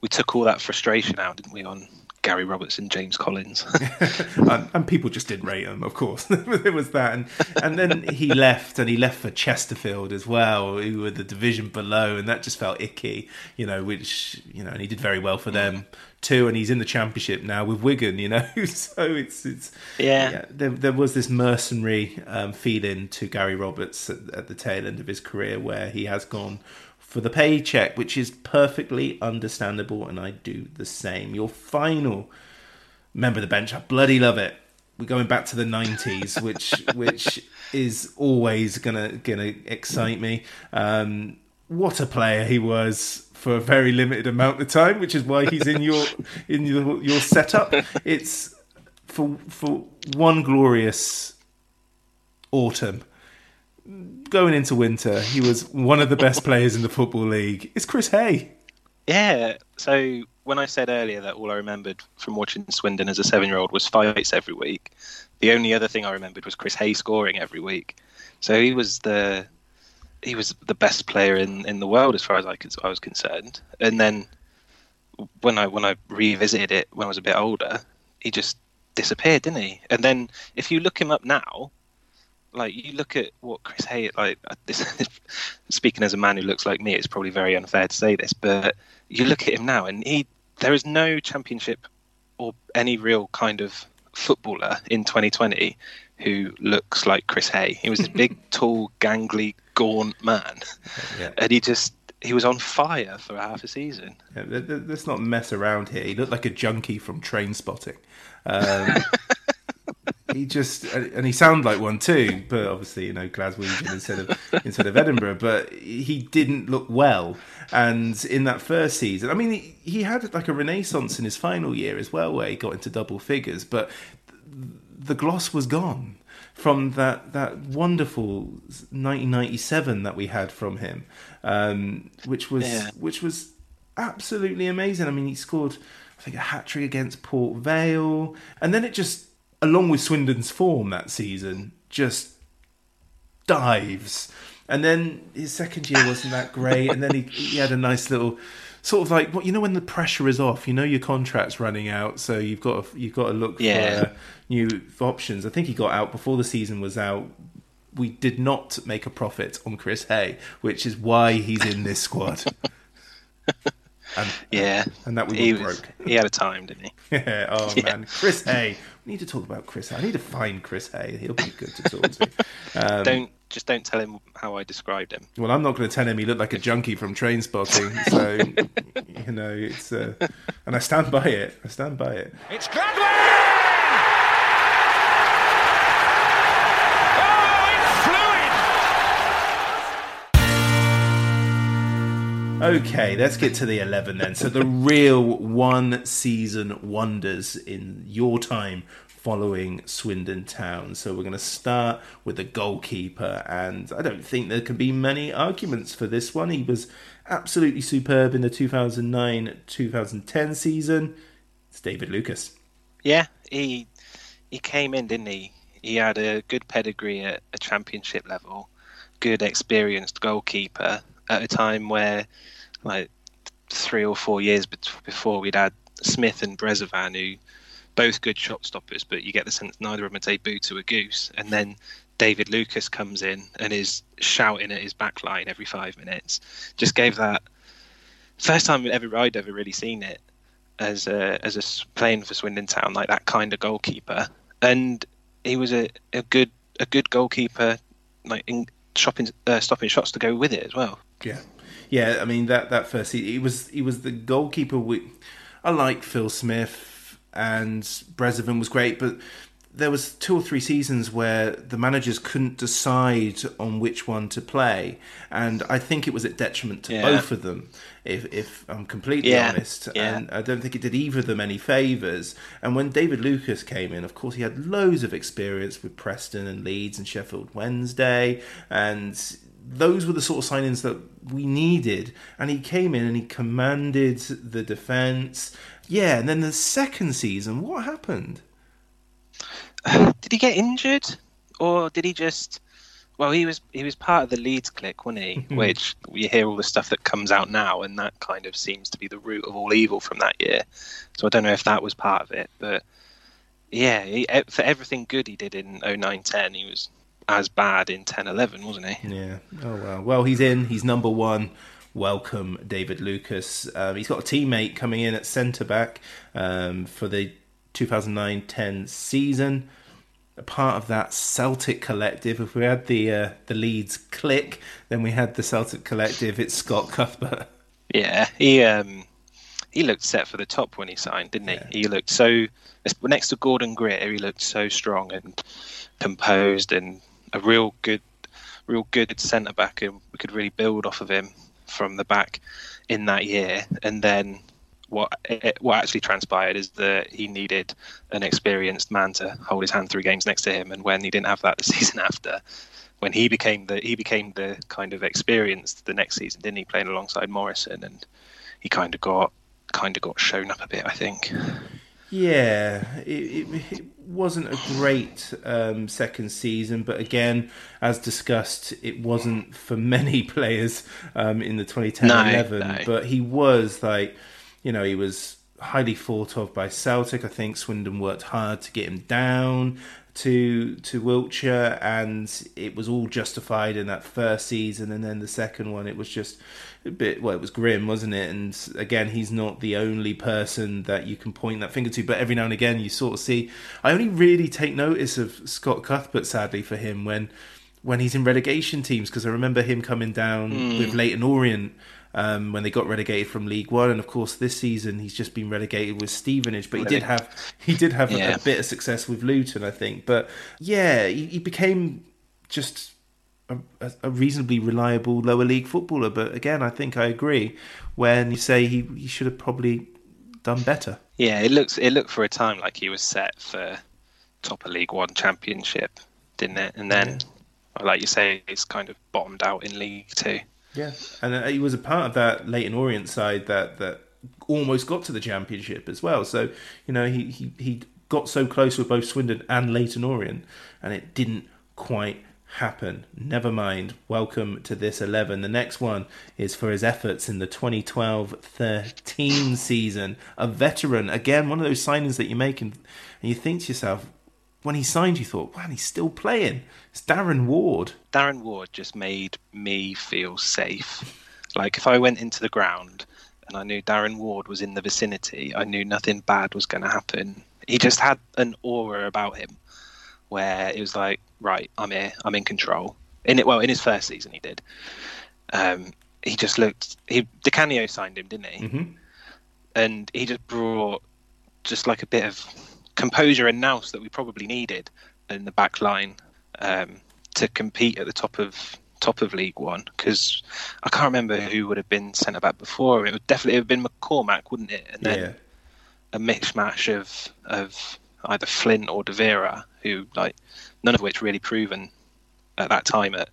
we took all that frustration out, didn't we, on Gary Roberts and James Collins? [LAUGHS] [LAUGHS] and, and people just didn't rate him, of course. [LAUGHS] there was that, and and then he left, and he left for Chesterfield as well, who were the division below, and that just felt icky, you know. Which you know, and he did very well for hmm. them too, and he's in the championship now with Wigan, you know. [LAUGHS] so it's it's Yeah. there there was this mercenary um, feeling to Gary Roberts at, at the tail end of his career, where he has gone. For the paycheck, which is perfectly understandable, and I do the same. Your final member of the bench. I bloody love it. We're going back to the nineties, [LAUGHS] which which is always gonna gonna excite me. Um, what a player he was for a very limited amount of time, which is why he's in your in your your setup. It's for for one glorious autumn. Going into winter, he was one of the best players in the football league. It's Chris Hay. Yeah. So when I said earlier that all I remembered from watching Swindon as a seven-year-old was fights every week, the only other thing I remembered was Chris Hay scoring every week. So he was the he was the best player in, in the world as far as I, I was concerned. And then when I when I revisited it when I was a bit older, he just disappeared, didn't he? And then if you look him up now, like you look at what Chris Hay like [LAUGHS] this speaking as a man who looks like me it's probably very unfair to say this but you look at him now and he there is no championship or any real kind of footballer in 2020 who looks like Chris Hay he was this [LAUGHS] big tall gangly gaunt man Yeah. and he just he was on fire for half a season Yeah, let- let- let's not mess around here. He looked like a junkie from Trainspotting. Um, [LAUGHS] he just and he sounded like one too, but obviously you know Glaswegian instead of instead of Edinburgh. But he didn't look well, and in that first season, I mean, he, he had like a renaissance in his final year as well, where he got into double figures, but the gloss was gone from that that wonderful 1997 that we had from him, um, which was Yeah. which was absolutely amazing. I mean, he scored I think a hat trick against Port Vale, and then it just, along with Swindon's form that season, just dives. And then his second year wasn't that great, and then he he had a nice little sort of like what you know when the pressure is off, you know your contract's running out, so you've got to, you've got to look Yeah. for uh, new options. I think he got out before the season was out. We did not make a profit on Chris Hay, which is why he's in this squad. [LAUGHS] and, yeah and that we he were was, broke. he had a time didn't he [LAUGHS] Yeah, oh [LAUGHS] Yeah. man, Chris Hay. We need to talk about Chris Hay. I need to find Chris Hay. He'll be good to talk to. Um, don't just don't tell him how I described him well, I'm not going to tell him he looked like a junkie from Trainspotting. [LAUGHS] So you know, it's uh, and I stand by it. I stand by it. It's Gladwin! Oh, it's fluid! Okay, let's get to the 11 then. So, the real one season wonders in your time following Swindon Town. So, we're going to start with the goalkeeper, and I don't think there can be many arguments for this one. He was absolutely superb in the 2009 2010 season. It's David Lucas. Yeah, he he came in, didn't he? he had a good pedigree at a championship level, good experienced goalkeeper at a time where, like three or four years before, we'd had Smith and Brezovan, who both good shot stoppers, but you get the sense neither of them say boo to a goose. And then David Lucas comes in and is shouting at his back line every five minutes. Just gave that first time ever I'd ever really seen it as a as a playing for Swindon Town like that kind of goalkeeper. And he was a, a good a good goalkeeper, like in shopping uh, stopping shots to go with it as well. Yeah, yeah. I mean that that first he, he was he was the goalkeeper. With, I like Phil Smith and Brezovan was great, but there was two or three seasons where the managers couldn't decide on which one to play, and I think it was at detriment to yeah. both of them. If, if I'm completely yeah. honest, yeah. and I don't think it did either of them any favors. And when David Lucas came in, of course, he had loads of experience with Preston and Leeds and Sheffield Wednesday, and those were the sort of signings that we needed. And he came in and he commanded the defense. Yeah, and then the second season, what happened? [SIGHS] did he get injured, or did he just? Well, he was he was part of the Leeds clique, wasn't he? [LAUGHS] Which you hear all the stuff that comes out now, and that kind of seems to be the root of all evil from that year. So I don't know if that was part of it, but yeah, he, for everything good he did in 09-10, he was as bad in 10-11, wasn't he? Yeah. Oh well. Well, he's in. He's number one. Welcome, David Lucas. Um, he's got a teammate coming in at centre back um, for the 2009-10 season. A part of that Celtic collective. If we had the uh, the Leeds click, then we had the Celtic collective. It's Scott Cuthbert. Yeah, he um, he looked set for the top when he signed, didn't he? Yeah. He looked so next to Gordon Greer. He looked so strong and composed and a real good, real good centre back, and we could really build off of him from the back in that year. And then what it, what actually transpired is that he needed an experienced man to hold his hand through games next to him, and when he didn't have that the [LAUGHS] season after, when he became the he became the kind of experienced the next season, didn't he, playing alongside Morrison, and he kind of got kind of got shown up a bit, I think. Yeah, it, it, wasn't a great um, second season, but again, as discussed, it wasn't for [LAUGHS] many players um, in the 2010-11. No, no. But he was like you know, he was highly thought of by Celtic. I think Swindon worked hard to get him down to to Wiltshire, and it was all justified in that first season. And then the second one, it was just bit well, it was grim, wasn't it? And again, he's not the only person that you can point that finger to, but every now and again, you sort of see. I only really take notice of Scott Cuthbert, sadly for him, when when he's in relegation teams, because I remember him coming down mm. with Leyton Orient um, when they got relegated from League One, and of course this season he's just been relegated with Stevenage. But he did have he did have yeah. a, a, bit of success with Luton, I think. But yeah, he, he became just a, a, reasonably reliable lower league footballer. But again, I think I agree when you say he, he should have probably done better. Yeah, it looks it looked for a time like he was set for top of League One Championship, didn't it? And then, yeah. like you say, it's kind of bottomed out in League Two. Yeah, and uh, he was a part of that Leyton Orient side that that almost got to the championship as well. So you know he he he got so close with both Swindon and Leyton Orient, and it didn't quite happen. Never mind. Welcome to this 11. The next one is for his efforts in the 2012 13 season. A veteran. Again, one of those signings that you make and, and you think to yourself, when he signed, you thought, wow, he's still playing. It's Darren Ward. Darren Ward just made me feel safe. Like if I went into the ground and I knew Darren Ward was in the vicinity, I knew nothing bad was going to happen. He just had an aura about him where it was like, right, I'm here, I'm in control. In it, well, in his first season, he did. Um, he just looked. He Di Canio signed him, didn't he? Mm-hmm. And he just brought just like a bit of composure and nous that we probably needed in the back line um, to compete at the top of top of League One because I can't remember who would have been centre back before. It would definitely have been McCormack, wouldn't it? And then yeah. a mishmash of of either Flint or Devera, who like none of which really proven at that time at,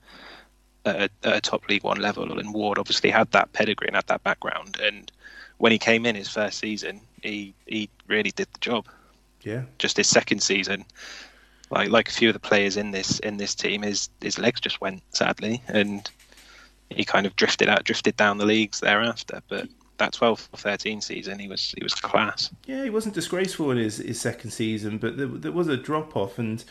at, a, at a top League One level. And Ward obviously had that pedigree and had that background. And when he came in his first season, he he really did the job. Yeah. Just his second season, like like a few of the players in this in this team, his his legs just went sadly, and he kind of drifted out, drifted down the leagues thereafter. But that 12 or 13 season, he was he was class. Yeah, he wasn't disgraceful in his, his second season, but there, there was a drop off, and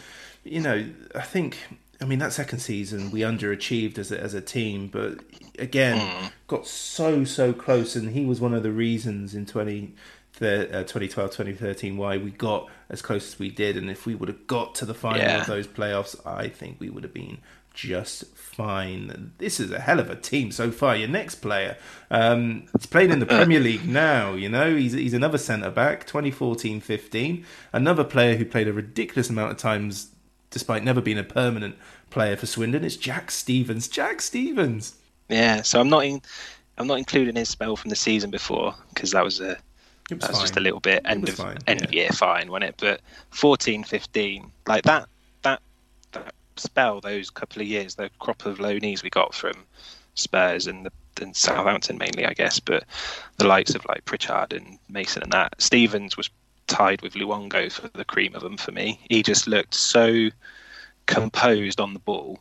you know, I think. I mean, that second season we underachieved as a, as a team, but again, mm. got so so close, and he was one of the reasons in 20, the, uh, 2012 2013 why we got as close as we did and if we would have got to the final yeah. of those playoffs i think we would have been just fine this is a hell of a team so far your next player um, he's playing in the premier [COUGHS] league now you know he's, he's another centre back 2014-15 another player who played a ridiculous amount of times despite never being a permanent player for swindon it's jack stevens jack stevens yeah so i'm not in I'm not including his spell from the season before because that was a that was fine. just a little bit end of fine, end yeah. year fine, wasn't it? But 14, 15, like that spell, those couple of years, the crop of loanees we got from Spurs and the and Southampton mainly, I guess, but the likes of like Pritchard and Mason and that Stevens was tied with Luongo for the cream of them for me. He just looked so composed on the ball,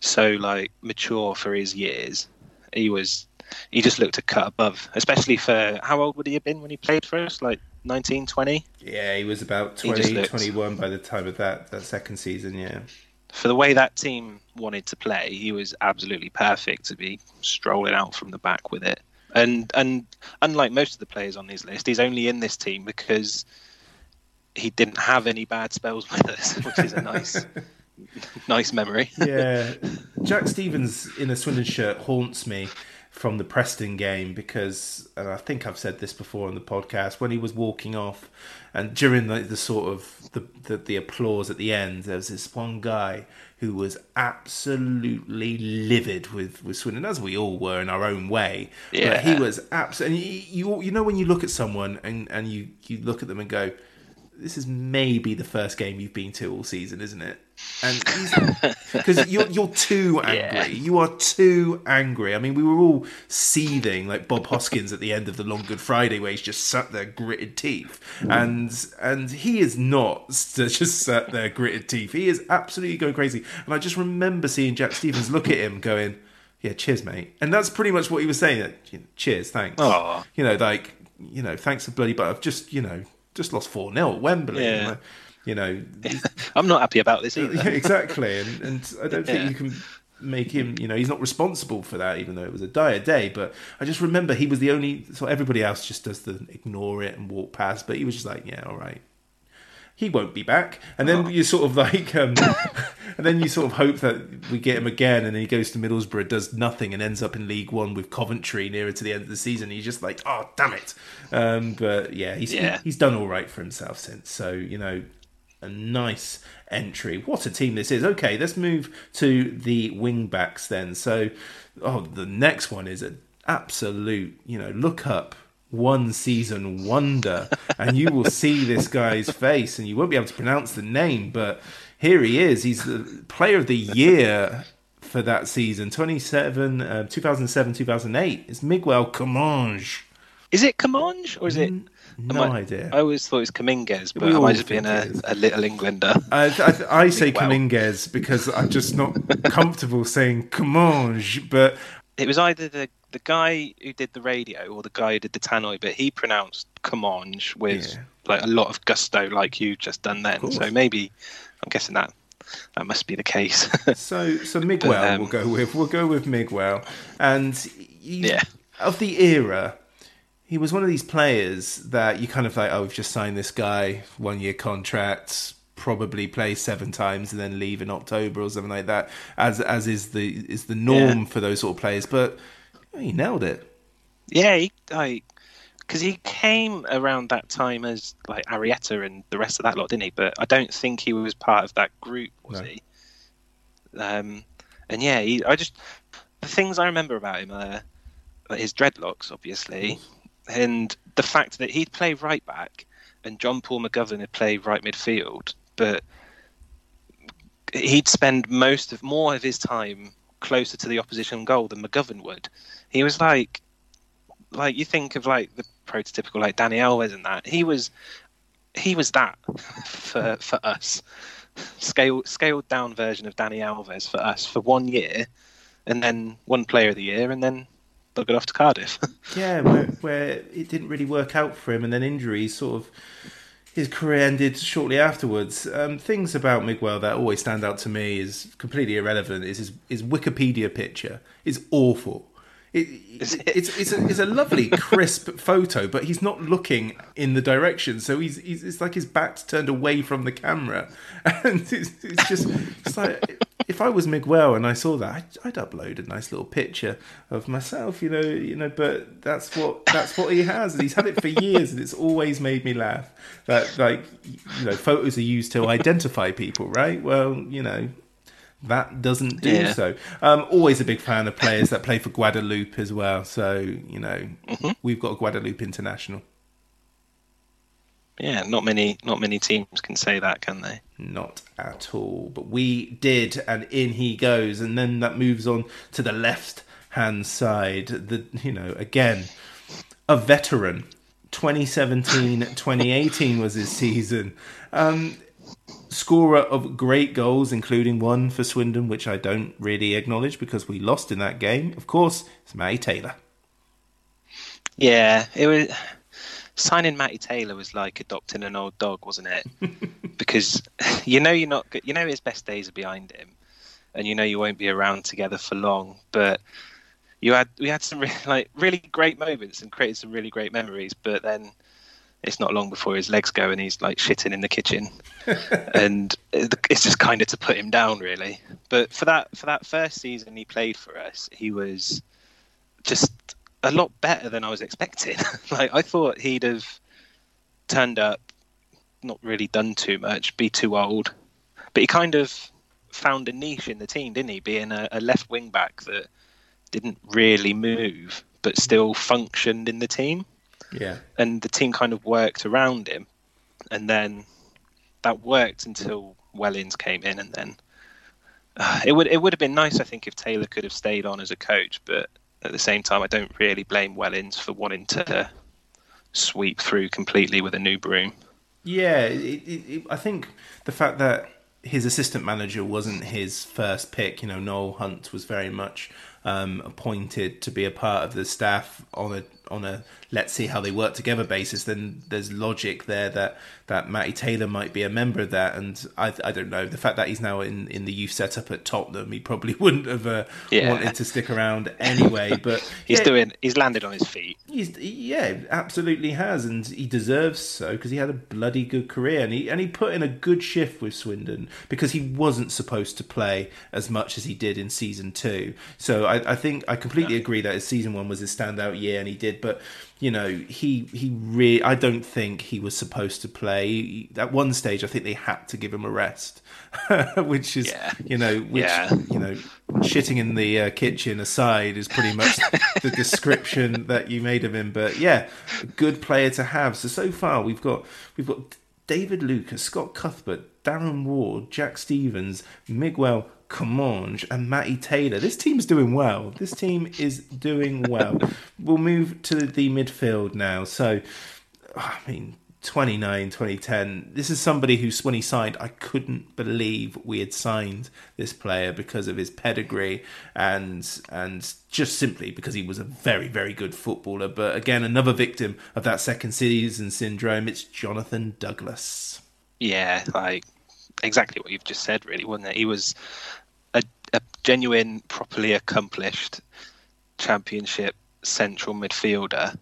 so like mature for his years. He was he just looked a cut above, especially for how old would he have been when he played for us? Like 19, 20? Yeah, he was about 20, looked, 21 by the time of that, that second season, yeah. For the way that team wanted to play, he was absolutely perfect to be strolling out from the back with it. And and unlike most of the players on his list, he's only in this team because he didn't have any bad spells [LAUGHS] with us, which is a nice [LAUGHS] nice memory. yeah. [LAUGHS] Jack Stevens in a Swindon shirt haunts me from the Preston game because, and I think I've said this before on the podcast, when he was walking off and during the, the sort of the, the, the applause at the end, there was this one guy who was absolutely livid with with Swindon, as we all were in our own way. Yeah, but he was absolutely. You, you you know when you look at someone and and you you look at them and go, this is maybe the first game you've been to all season, isn't it? And [LAUGHS] because you're you're too angry, yeah. you are too angry. I mean, we were all seething like Bob Hoskins at the end of the Long Good Friday, where he's just sat there gritted teeth, mm. and and he is not [LAUGHS] just sat there gritted teeth. He is absolutely going crazy. And I just remember seeing Jack Stevens look at him, going, "Yeah, cheers, mate," and that's pretty much what he was saying. Like, cheers, thanks. Aww. You know, like you know, thanks for bloody, but I've just you know just lost 4 0 at Wembley. Yeah. You know, [LAUGHS] I'm not happy about this either. exactly. And, and I don't think yeah. you can make him, you know, he's not responsible for that, even though it was a dire day. But I just remember he was the only, so everybody else just does the ignore it and walk past. But he was just like, yeah, all right he won't be back. And then oh. you sort of like, um, [LAUGHS] and then you sort of hope that we get him again, and then he goes to Middlesbrough, does nothing, and ends up in League One with Coventry nearer to the end of the season. He's just like, oh damn it. Um, but yeah, he's yeah. he's done all right for himself since. So you know, a nice entry. What a team this is. Okay, let's move to the wing backs then. So, oh, the next one is an absolute. You know, look up one season wonder, and you will see this guy's face, and you won't be able to pronounce the name, but here he is. He's the player of the year for that season, 27, uh, 2007, 2008. It's Miguel Comminges. Is it Comminges or is it? No I, idea. I always thought it was Caminguez, but I might have been a, a, little Englander. I, I, I [LAUGHS] say Caminguez because I'm just not comfortable saying Comminges, but it was either the the guy who did the radio or the guy who did the tannoy, but he pronounced Comanche with yeah. like a lot of gusto, like you just done then. So maybe I'm guessing that that must be the case. [LAUGHS] so so Miguel but, um, we'll go with we'll go with Miguel, and yeah, of the era. He was one of these players that you kind of like, oh, we've just signed this guy, one year contract, probably play seven times and then leave in October or something like that, as as is the is the norm yeah. for those sort of players. But he nailed it. Yeah, he, like because he came around that time as like Arietta and the rest of that lot, didn't he? But I don't think he was part of that group, was no. he? Um, and yeah, he, I just the things I remember about him are like his dreadlocks, obviously, and the fact that he'd play right back and John Paul McGovern had played right midfield, but he'd spend most of more of his time closer to the opposition goal than McGovern would. He was like, like you think of like the prototypical like Dani Alves and that. He was, he was that for [LAUGHS] for us. scaled scaled down version of Dani Alves for us for one year, and then one Player of the Year, and then buggered off to Cardiff. [LAUGHS] yeah, where, where it didn't really work out for him, and then injuries sort of his career ended shortly afterwards. Um, things about Miguel that always stand out to me is completely irrelevant. Is his, his Wikipedia picture is awful. It, it, it's it's a, it's a lovely [LAUGHS] crisp photo, but he's not looking in the direction, so he's, he's it's like his back's turned away from the camera, [LAUGHS] and it's, it's just it's like if I was Miguel and I saw that, I'd, I'd, upload a nice little picture of myself, you know, you know. But that's what that's what he has, and he's had it for years, and it's always made me laugh. That like you know, photos are used to identify people, right? Well, you know, that doesn't do yeah. so. Um, always a big fan of players that play for Guadeloupe as well. So you know, mm-hmm. we've got a Guadeloupe international. Yeah, not many, not many teams can say that, can they? Not at all. But we did, and in he goes, and then that moves on to the left hand side. The you know again, a veteran. 2017 2018 was his season. Um, scorer of great goals, including one for Swindon, which I don't really acknowledge because we lost in that game. Of course, it's Matty Taylor. Yeah, it was signing Matty Taylor was like adopting an old dog, wasn't it? [LAUGHS] because you know you're not you know his best days are behind him, and you know you won't be around together for long. But you had we had some really, like really great moments and created some really great memories. But then it's not long before his legs go and he's like shitting in the kitchen, [LAUGHS] and it's just kind of to put him down, really. But for that for that first season he played for us, he was just a lot better than I was expecting. [LAUGHS] like I thought he'd have turned up, not really done too much, be too old, but he kind of found a niche in the team, didn't he? Being a, a left wing back that didn't really move but still functioned in the team. Yeah. And the team kind of worked around him. And then that worked until Wellens came in and then uh, it would it would have been nice I think if Taylor could have stayed on as a coach, but at the same time I don't really blame Wellens for wanting to sweep through completely with a new broom. Yeah, it, it, I think the fact that his assistant manager wasn't his first pick, you know, Noel Hunt was very much um, appointed to be a part of the staff on a on a let's see how they work together basis, then there's logic there that that Matty Taylor might be a member of that. And I, I don't know the fact that he's now in, in the youth setup at Tottenham, he probably [LAUGHS] wouldn't have uh, yeah. wanted to stick around anyway. But [LAUGHS] he's yeah, doing, he's landed on his feet. He's yeah, absolutely has, and he deserves so because he had a bloody good career and he and he put in a good shift with Swindon because he wasn't supposed to play as much as he did in season two. So I, I think I completely agree that his season one was his standout year and he did, but you know, he he really. I don't think he was supposed to play. At one stage, I think they had to give him a rest, [LAUGHS] which is yeah. you know, which yeah. you know, shitting in the uh, kitchen aside is pretty much the [LAUGHS] description that you made of him. But yeah, good player to have. So so far we've got we've got David Lucas, Scott Cuthbert, Darren Ward, Jack Stevens, Miguel Comminges and Matty Taylor. This team's doing well. This team is doing well. [LAUGHS] we'll move to the midfield now. So, I mean, 29, 2010. This is somebody who, when he signed, I couldn't believe we had signed this player because of his pedigree and and just simply because he was a very, very good footballer. But again, another victim of that second season syndrome. It's Jonathan Douglas. Yeah, like exactly what you've just said, really, wasn't it? He was genuine, properly accomplished championship central midfielder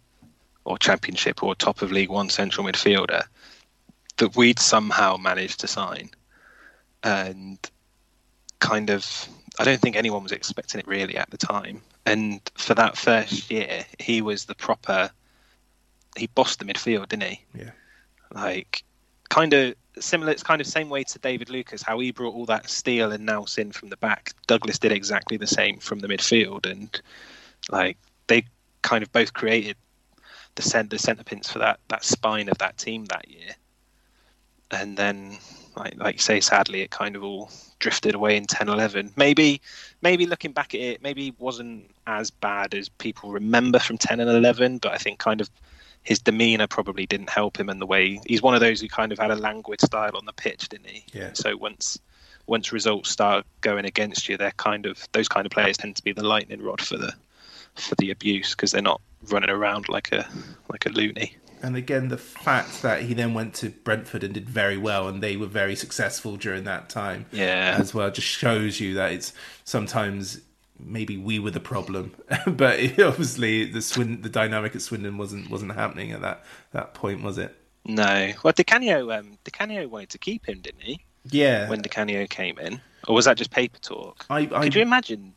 or championship or top of League One central midfielder that we'd somehow managed to sign. And kind of, I don't think anyone was expecting it really at the time. And for that first year, he was the proper, he bossed the midfield, didn't he? Yeah. Like, kind of similar. It's kind of same way to David Lucas, how he brought all that steel and nous in from the back. Douglas did exactly the same from the midfield, and like they kind of both created the center the centre pins for that that spine of that team that year. And then, like like you say, sadly, it kind of all drifted away in 10-11. Maybe maybe looking back at it, maybe it wasn't as bad as people remember from 10 and 11, but I think kind of his demeanour probably didn't help him, and the way he's one of those who kind of had a languid style on the pitch, didn't he? Yeah. So once once results start going against you, they're kind of those kind of players tend to be the lightning rod for the for the abuse because they're not running around like a like a loony. And again, the fact that he then went to Brentford and did very well, and they were very successful during that time, Yeah. as well, just shows you that it's sometimes maybe we were the problem, [LAUGHS] but it, obviously the Swin, the dynamic at Swindon wasn't wasn't happening at that that point, was it? No, well, Di Canio, um, Di Canio wanted to keep him, didn't he? Yeah, When Di Canio came in, or was that just paper talk? I, I Could you imagine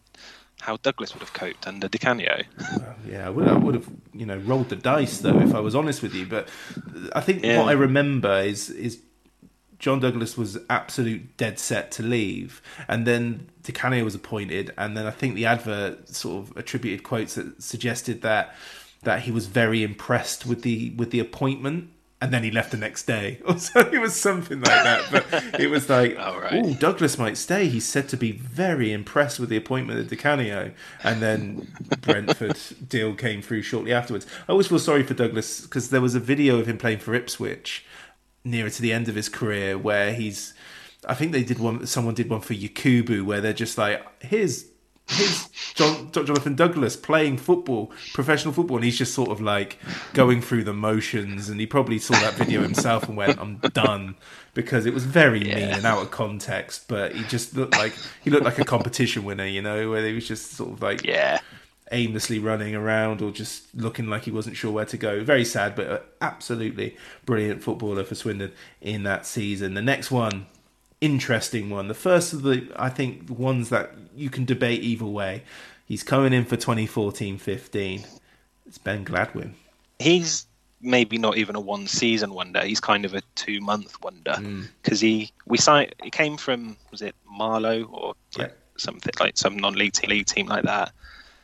how Douglas would have coped under Di Canio? [LAUGHS] Yeah, I would, I would have, you know, rolled the dice though, if I was honest with you. But I think Yeah. what I remember is is John Douglas was absolute dead set to leave, and then Di Canio was appointed, and then I think the advert sort of attributed quotes that suggested that that he was very impressed with the with the appointment. And then he left the next day, or [LAUGHS] so it was something like that. But it was like, [LAUGHS] Oh, right. oh, Douglas might stay. He's said to be very impressed with the appointment of Di Canio. And then [LAUGHS] Brentford deal came through shortly afterwards. I always feel sorry for Douglas because there was a video of him playing for Ipswich nearer to the end of his career where he's. I think they did one. Someone did one for Yakubu where they're just like, here's here's [LAUGHS] John, Jonathan Douglas playing football, professional football, and he's just sort of like going through the motions. And he probably saw that video himself and went, "I'm done," because it was very mean and out of context. But he just looked like he looked like a competition winner, you know, where he was just sort of like Yeah, aimlessly running around or just looking like he wasn't sure where to go. Very sad, but absolutely brilliant footballer for Swindon in that season. The next one, interesting one. The first of the, I think, ones that you can debate either way. He's coming in for 2014-15. It's Ben Gladwin. he's maybe not even a one season wonder. He's kind of a two month wonder Mm. because he we signed. He came from was it Marlow or like Yeah. something like some non league team, league team like that.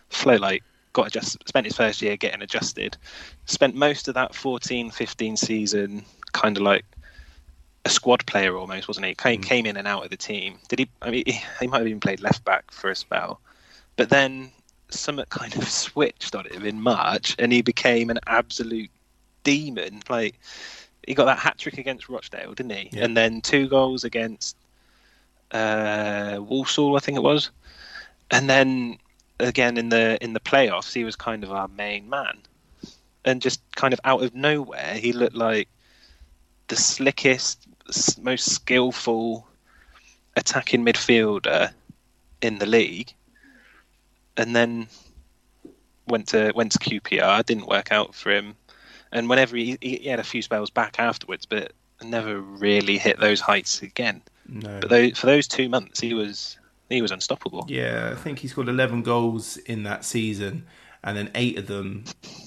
Flo like got adjusted. Spent his first year getting adjusted. Spent most of that 14-15 season kind of like a squad player almost, wasn't he? Came, came in and out of the team. Did he? I mean, he, he might have even played left back for a spell, but then something kind of [LAUGHS] switched on him in March, and he became an absolute demon. Like he got that hat trick against Rochdale, didn't he? Yeah. And then two goals against uh, Walsall, I think it was, and then again in the in the playoffs, he was kind of our main man, and just kind of out of nowhere, he looked like the slickest, most skillful attacking midfielder in the league, and then went to went to QPR. Didn't work out for him, and whenever he, he had a few spells back afterwards, but never really hit those heights again. No. But those, for those two months, he was he was unstoppable. Yeah, I think he scored 11 goals in that season, and then eight of them,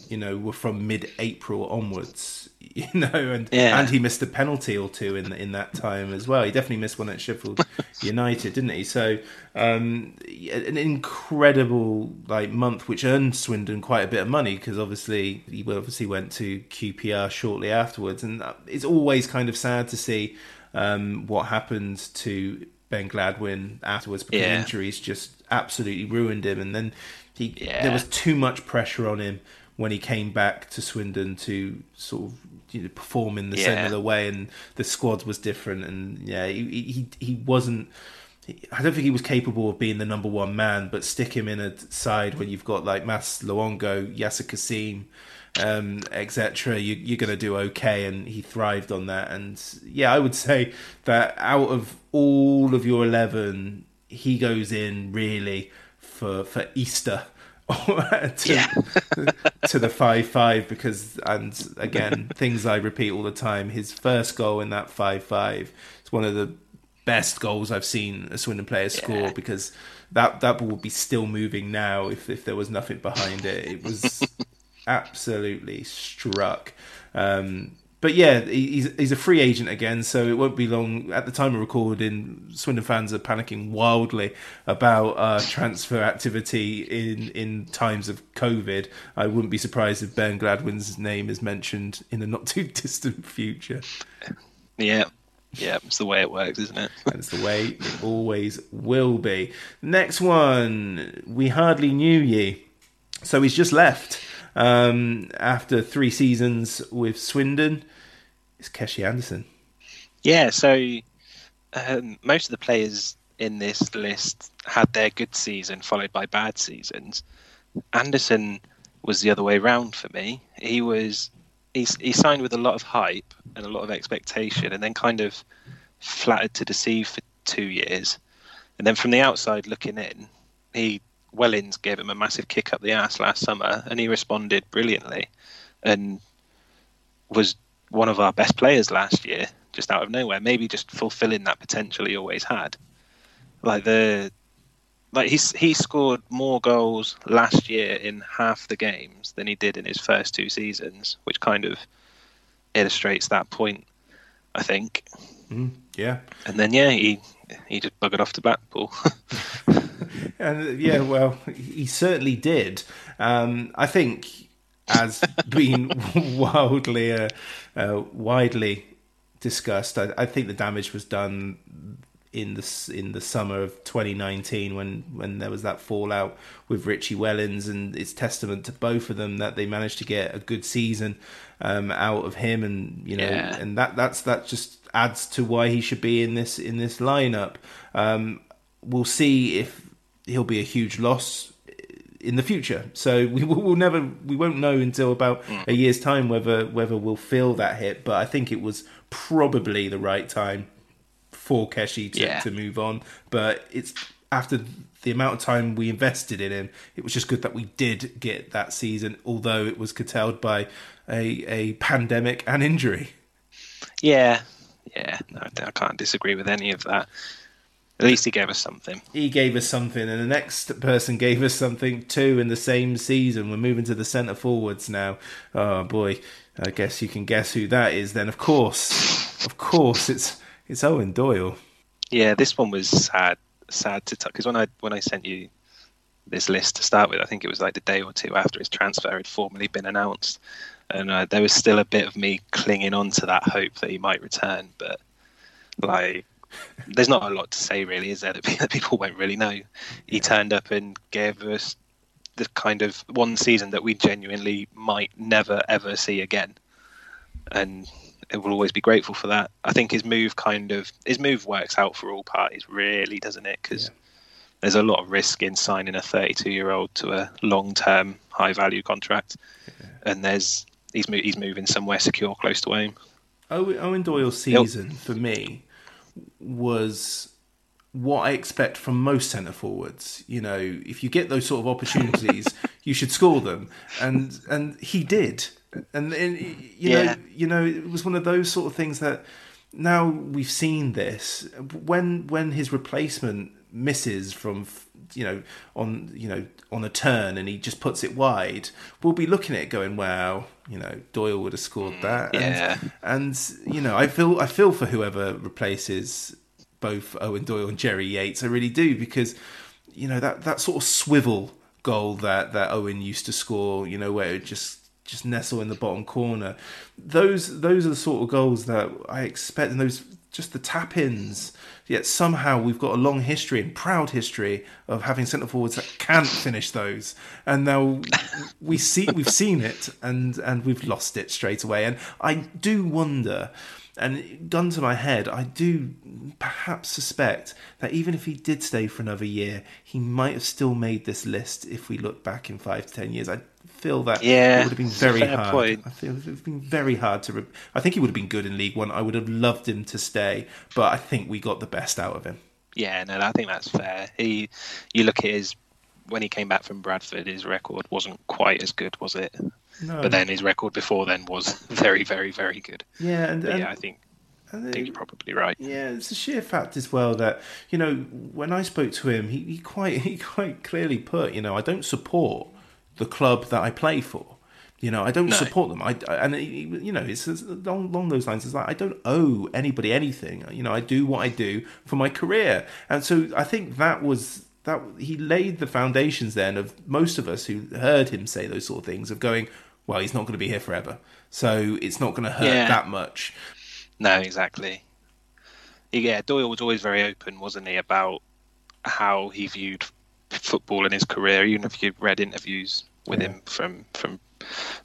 you know, were from mid-April onwards. [LAUGHS] You know, and Yeah. and he missed a penalty or two in in that time as well. He definitely missed one at Sheffield [LAUGHS] United, didn't he? So, um, an incredible like month, which earned Swindon quite a bit of money because obviously he obviously went to QPR shortly afterwards, and it's always kind of sad to see um, what happened to Ben Gladwin afterwards because Yeah. injuries just absolutely ruined him, and then he Yeah. there was too much pressure on him when he came back to Swindon to sort of you know, perform in the Yeah. similar way, and the squad was different, and yeah, he he, he wasn't. I don't think he was capable of being the number one man, but stick him in a side when you've got like Mas Luongo, Yasser Kasim, um, etc. You, you're going to do okay, and he thrived on that. And yeah, I would say that out of all of your eleven, he goes in really for for Easter. [LAUGHS] to, [LAUGHS] to the five five because and again things I repeat all the time. His first goal in that five five is one of the best goals I've seen a Swindon player score Yeah. because that that ball would be still moving now if if there was nothing behind it. It was absolutely struck. Um, but yeah, he's he's a free agent again, so it won't be long. At the time of recording, Swindon fans are panicking wildly about uh, transfer activity in in times of COVID. I wouldn't be surprised if Ben Gladwin's name is mentioned in a not too [LAUGHS] distant future. Yeah, yeah, it's the way it works, isn't it? That's the way it always will be. Next one, we hardly knew ye. So he's just left. Um, after three seasons with Swindon is Keshi Anderson. Yeah, so um, most of the players in this list had their good season followed by bad seasons. Anderson was the other way round for me. He was he, he signed with a lot of hype and a lot of expectation, and then kind of flattered to deceive for two years. And then from the outside looking in, he Wellens gave him a massive kick up the ass last summer, and he responded brilliantly, and was one of our best players last year, just out of nowhere. Maybe just fulfilling that potential he always had. Like the like he's he scored more goals last year in half the games than he did in his first two seasons, which kind of illustrates that point, I think. Mm, yeah. And then yeah, he he just buggered off to Blackpool. [LAUGHS] and yeah, well, he certainly did. Um, I think, as being [LAUGHS] wildly, uh, uh, widely discussed, I, I, think the damage was done in the in the summer of 2019 when when there was that fallout with Richie Wellens, and it's testament to both of them that they managed to get a good season um, out of him, and you know, yeah. and that that's that just adds to why he should be in this in this lineup. Um, we'll see if he'll be a huge loss in the future. So we [LAUGHS] will never we won't know until about mm. a year's time whether whether we'll feel that hit. But I think it was probably the right time for Keshi to, yeah. to move on. But it's after the amount of time we invested in him, it was just good that we did get that season, although it was curtailed by a, a pandemic and injury. Yeah, yeah, no, I can't disagree with any of that. At least he gave us something. He gave us something, and the next person gave us something too in the same season. We're moving to the centre forwards now. Oh boy, I guess you can guess who that is. Then, of course, of course, it's it's Eoin Doyle. Yeah, this one was sad, sad to talk because when I when I sent you this list to start with, I think it was like the day or two after his transfer had formally been announced, and uh, there was still a bit of me clinging on to that hope that he might return. But like, there's not a lot to say really, is there? That [LAUGHS] people won't really know. He turned up and gave us the kind of one season that we genuinely might never ever see again, and it will always be grateful for that. I think his move kind of his move works out for all parties, really, doesn't it? Because yeah. there's a lot of risk in signing a 32 year old to a long term, high value contract, yeah. and there's he's he's moving somewhere secure, close to home. Eoin Doyle's season yep. for me was what I expect from most centre forwards. You know, if you get those sort of opportunities, [LAUGHS] you should score them, and and he did. And, and you yeah. know, you know, it was one of those sort of things that now we've seen this when when his replacement misses from you know on you know on a turn and he just puts it wide we'll be looking at it going wow you know Doyle would have scored mm, that. Yeah. and, and you know I feel I feel for whoever replaces both Eoin Doyle and Jerry Yates. I really do because you know that that sort of swivel goal that that Eoin used to score you know where it just just nestle in the bottom corner. Those those are the sort of goals that I expect and those just the tap ins Yet somehow we've got a long history and proud history of having centre forwards that can't finish those, and now we see we've seen it and and we've lost it straight away. And I do wonder. And gun to my head, I do perhaps suspect that even if he did stay for another year, he might have still made this list if we look back in five to ten years. I feel that yeah, it would have been very hard. Point. I feel it would have been very hard to. Re- I think he would have been good in League One. I would have loved him to stay, but I think we got the best out of him. Yeah, no, I think that's fair. He, you look at his when he came back from Bradford, his record wasn't quite as good, was it? No. But then his record before then was [LAUGHS] very, very, very good. Yeah, and, and yeah, I think I think you're probably right. Yeah, it's a sheer fact as well that you know when I spoke to him, he, he quite [LAUGHS] he quite clearly put, you know, I don't support the club that I play for. You know, I don't no. support them. I and you know, it's, it's along, along, those lines. It's like I don't owe anybody anything. You know, I do what I do for my career, and so I think that was that he laid the foundations then of most of us who heard him say those sort of things of going, well, he's not going to be here forever, so it's not going to hurt yeah. that much. No, exactly. Yeah, Doyle was always very open, wasn't he, about how he viewed football in his career. Even if you read interviews with yeah. him from from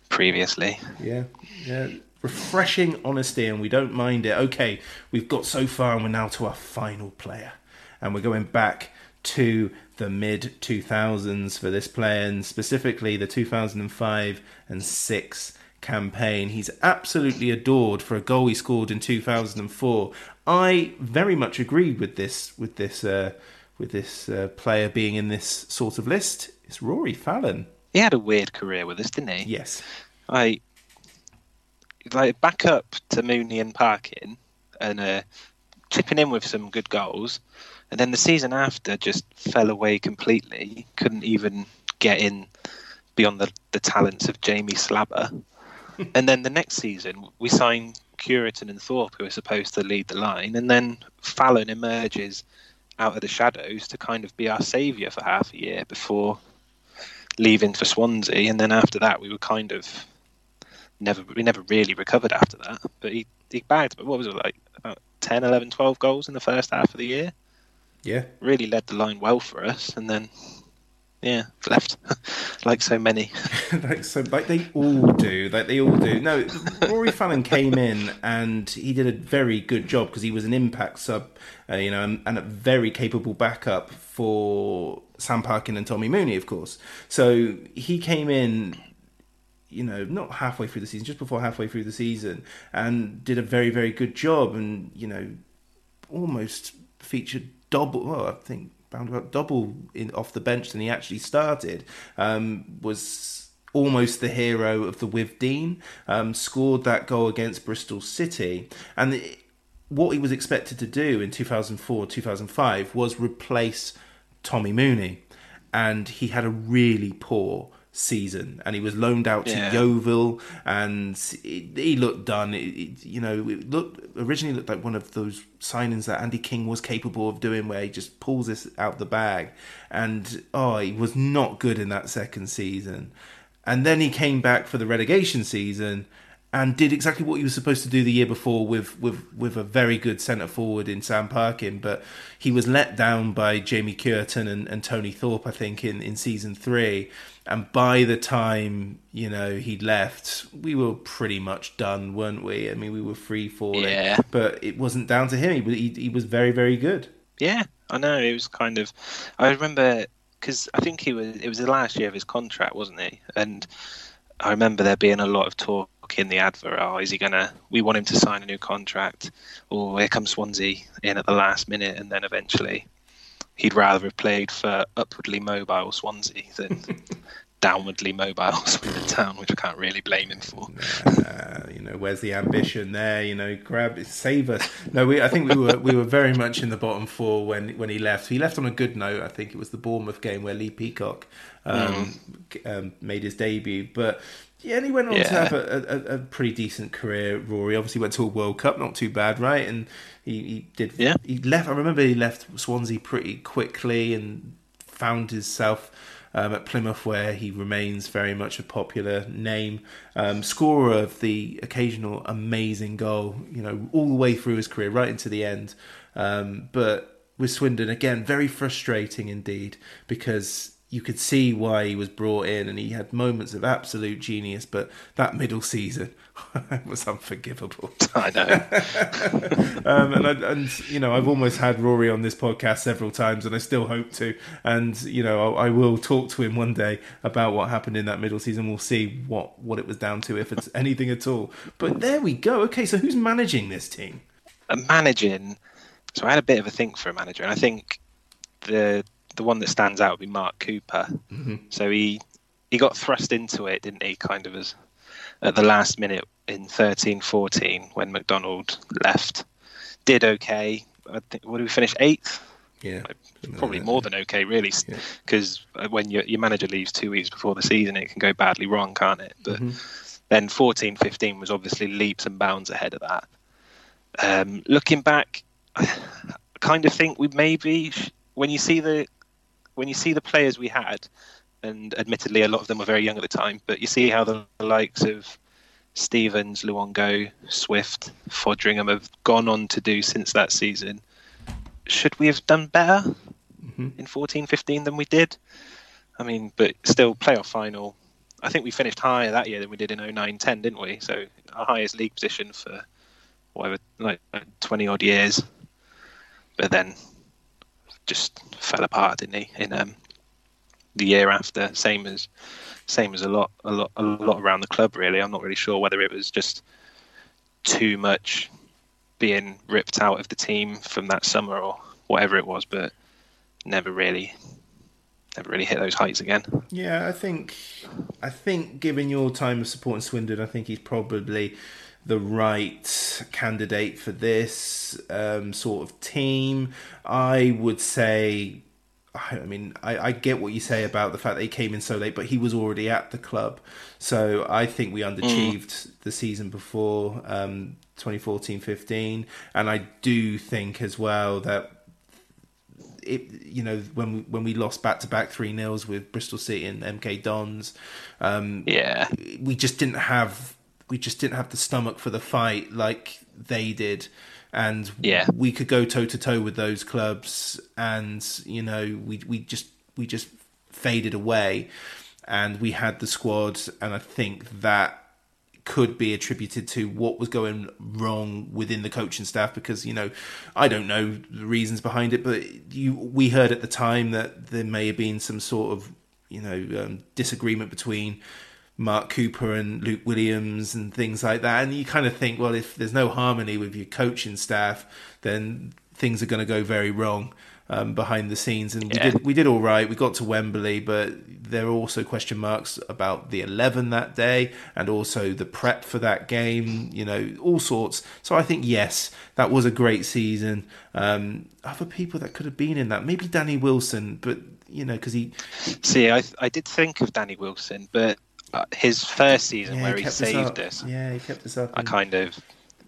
previously. Yeah, yeah. Refreshing honesty, and we don't mind it. Okay, we've got so far, and we're now to our final player, and we're going back to the mid 2000s for this player, and specifically the 2005 and 6 campaign. He's absolutely adored for a goal he scored in 2004. I very much agree with this with this uh, with this uh, player being in this sort of list. It's Rory Fallon. He had a weird career with us, didn't he? Yes. I like back up to Mooney and Parkin and uh, chipping in with some good goals, and then the season after just fell away completely. Couldn't even get in beyond the, the talents of Jamie Slabber. [LAUGHS] and then the next season we signed Cureton and Thorpe, who are supposed to lead the line, and then Fallon emerges out of the shadows to kind of be our saviour for half a year before leaving for Swansea, and then after that we were kind of never we never really recovered after that. But he he bagged what was it like about 10, 11, 12 goals in the first half of the year. Yeah, really led the line well for us, and then yeah, left [LAUGHS] like so many. [LAUGHS] [LAUGHS] like so, like they all do. Like they all do. No, Rory Fallon came in and he did a very good job because he was an impact sub, uh, you know, and, and, a very capable backup for Sam Parkin and Tommy Mooney, of course. So he came in. You know, not halfway through the season, just before halfway through the season, and did a very, very good job, and you know, almost featured double. Well, I think bound about double in, off the bench than he actually started. Um, was almost the hero of the Withdean. Um, scored that goal against Bristol City, and the, what he was expected to do in 2004 2005 was replace Tommy Mooney, and he had a really poor season, and he was loaned out to yeah. Yeovil, and it, he looked done. It, it, you know, it looked originally looked like one of those signings that Andy King was capable of doing, where he just pulls this out the bag, and oh, he was not good in that second season, and then he came back for the relegation season and did exactly what he was supposed to do the year before with with with a very good centre forward in Sam Parkin, but he was let down by Jamie Cureton and, and Tony Thorpe, I think, in, in season three. And by the time you know he left, we were pretty much done, weren't we? I mean, we were free falling. Yeah. But it wasn't down to him. He, he, he was very very good. Yeah, I know. It was kind of. I remember because I think he was. It was the last year of his contract, wasn't he? And I remember there being a lot of talk in the advert. Oh, is he gonna? We want him to sign a new contract, or here comes Swansea in at the last minute, and then eventually he'd rather have played for upwardly mobile Swansea than [LAUGHS] downwardly mobile [LAUGHS] Swindon Town, which I can't really blame him for. You know, where's the ambition there? You know, grab save us. No, we. I think we were we were very much in the bottom four when when he left. He left on a good note. I think it was the Bournemouth game where Lee Peacock um, mm. um, made his debut, but. Yeah, and he went on yeah. to have a, a, a, pretty decent career. Rory obviously went to a World Cup, not too bad, right? And he, he did. Yeah. He left. I remember he left Swansea pretty quickly and found himself um, at Plymouth, where he remains very much a popular name, um, scorer of the occasional amazing goal, you know, all the way through his career, right into the end. Um, but with Swindon, again, very frustrating indeed, because you could see why he was brought in and he had moments of absolute genius, but that middle season [LAUGHS] was unforgivable. [LAUGHS] I know. [LAUGHS] um, and, I, and, you know, I've almost had Rory on this podcast several times and I still hope to. And, you know, I, I, will talk to him one day about what happened in that middle season. We'll see what, what it was down to, if it's anything at all. But there we go. Okay, so who's managing this team? Uh, managing. So I had a bit of a think for a manager, and I think the the one that stands out would be Mark Cooper. Mm-hmm. So he he got thrust into it, didn't he? Kind of as at the last minute in 13 14 when McDonald left. Did okay. I think, what did we finish? Eighth? Yeah. Probably more than okay, really. Because yeah. when your, your manager leaves two weeks before the season, it can go badly wrong, can't it? But mm-hmm. then 14 15 was obviously leaps and bounds ahead of that. Um, looking back, [SIGHS] I kind of think we maybe, when you see the when you see the players we had, and admittedly a lot of them were very young at the time, but you see how the likes of Stevens, Luongo, Swift, Foderingham have gone on to do since that season. Should we have done better mm-hmm. in 14 15 than we did? I mean, but still, playoff final, I think we finished higher that year than we did in 09-10, didn't we? So our highest league position for whatever, like 20 odd years. But then just fell apart, didn't he? In um, the year after, same as same as a lot, a lot, a lot around the club. Really, I'm not really sure whether it was just too much being ripped out of the team from that summer or whatever it was, but never really never really hit those heights again. Yeah, I think I think given your time of supporting Swindon, I think he's probably the right candidate for this um, sort of team. I would say I mean, I, I, get what you say about the fact that he came in so late, but he was already at the club. So I think we underachieved mm. the season before um, 2014-15, and I do think as well that it, you know, when we, when we lost back to back three nils with Bristol City and MK Dons, um, yeah, we just didn't have we just didn't have the stomach for the fight like they did and yeah. we could go toe to toe with those clubs and you know we we just we just faded away and we had the squad and I think that could be attributed to what was going wrong within the coaching staff because you know I don't know the reasons behind it, but you we heard at the time that there may have been some sort of you know um, disagreement between Mark Cooper and Luke Williams and things like that, and you kind of think, well, if there's no harmony with your coaching staff, then things are going to go very wrong um, behind the scenes, and yeah. we did we did all right. We got to Wembley, but there are also question marks about the eleven that day, and also the prep for that game. You know, all sorts. So I think yes, that was a great season. Um, other people that could have been in that, maybe Danny Wilson, but you know, because he. See, I I did think of Danny Wilson, but uh, his first season yeah, where he, he saved us. Yeah, he kept us up. I kind of.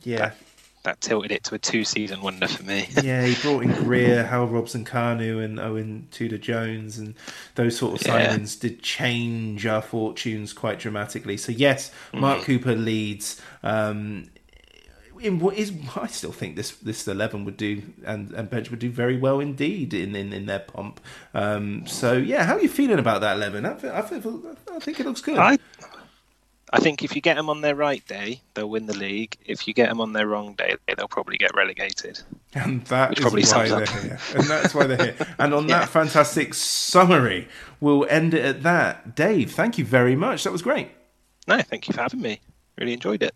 Yeah. That, that tilted it to a two season wonder for me. [LAUGHS] yeah, he brought in Greer, Hal Robson-Kanu, and Owain Tudur Jones, and those sort of signings yeah. did change our fortunes quite dramatically. So, yes, Mark mm. Cooper leads. Um, in what is [LAUGHS] I still think this this eleven would do and, and bench would do very well indeed in in, in their pomp. Um, so yeah, how are you feeling about that eleven? I, I, I think it looks good. I I think if you get them on their right day, they'll win the league. If you get them on their wrong day, they'll probably get relegated. And that is probably why they're here. And that's why they're here. [LAUGHS] And on yeah. that fantastic summary, we'll end it at that. Dave, thank you very much. That was great. No, thank you for having me. Really enjoyed it.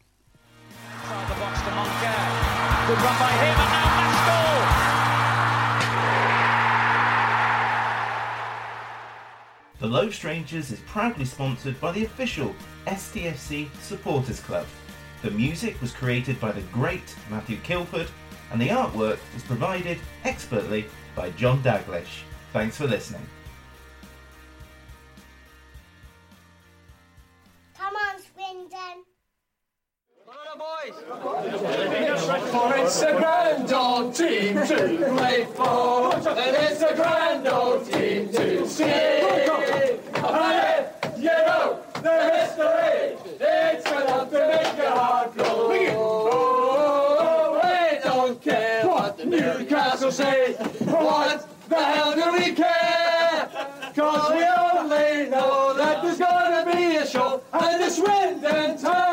Good run by him, and now The Low Strangers is proudly sponsored by the official STFC Supporters Club. The music was created by the great Matthew Kilford, and the artwork was provided expertly by John Daglish. Thanks for listening. For it's a grand old team to play for, and it's a grand old team to see. And you know the history, it's enough to make your heart glow. Oh, we don't care what the Newcastle say. What the hell do we care? Cause we only know that there's gonna be a show, and it's wind and will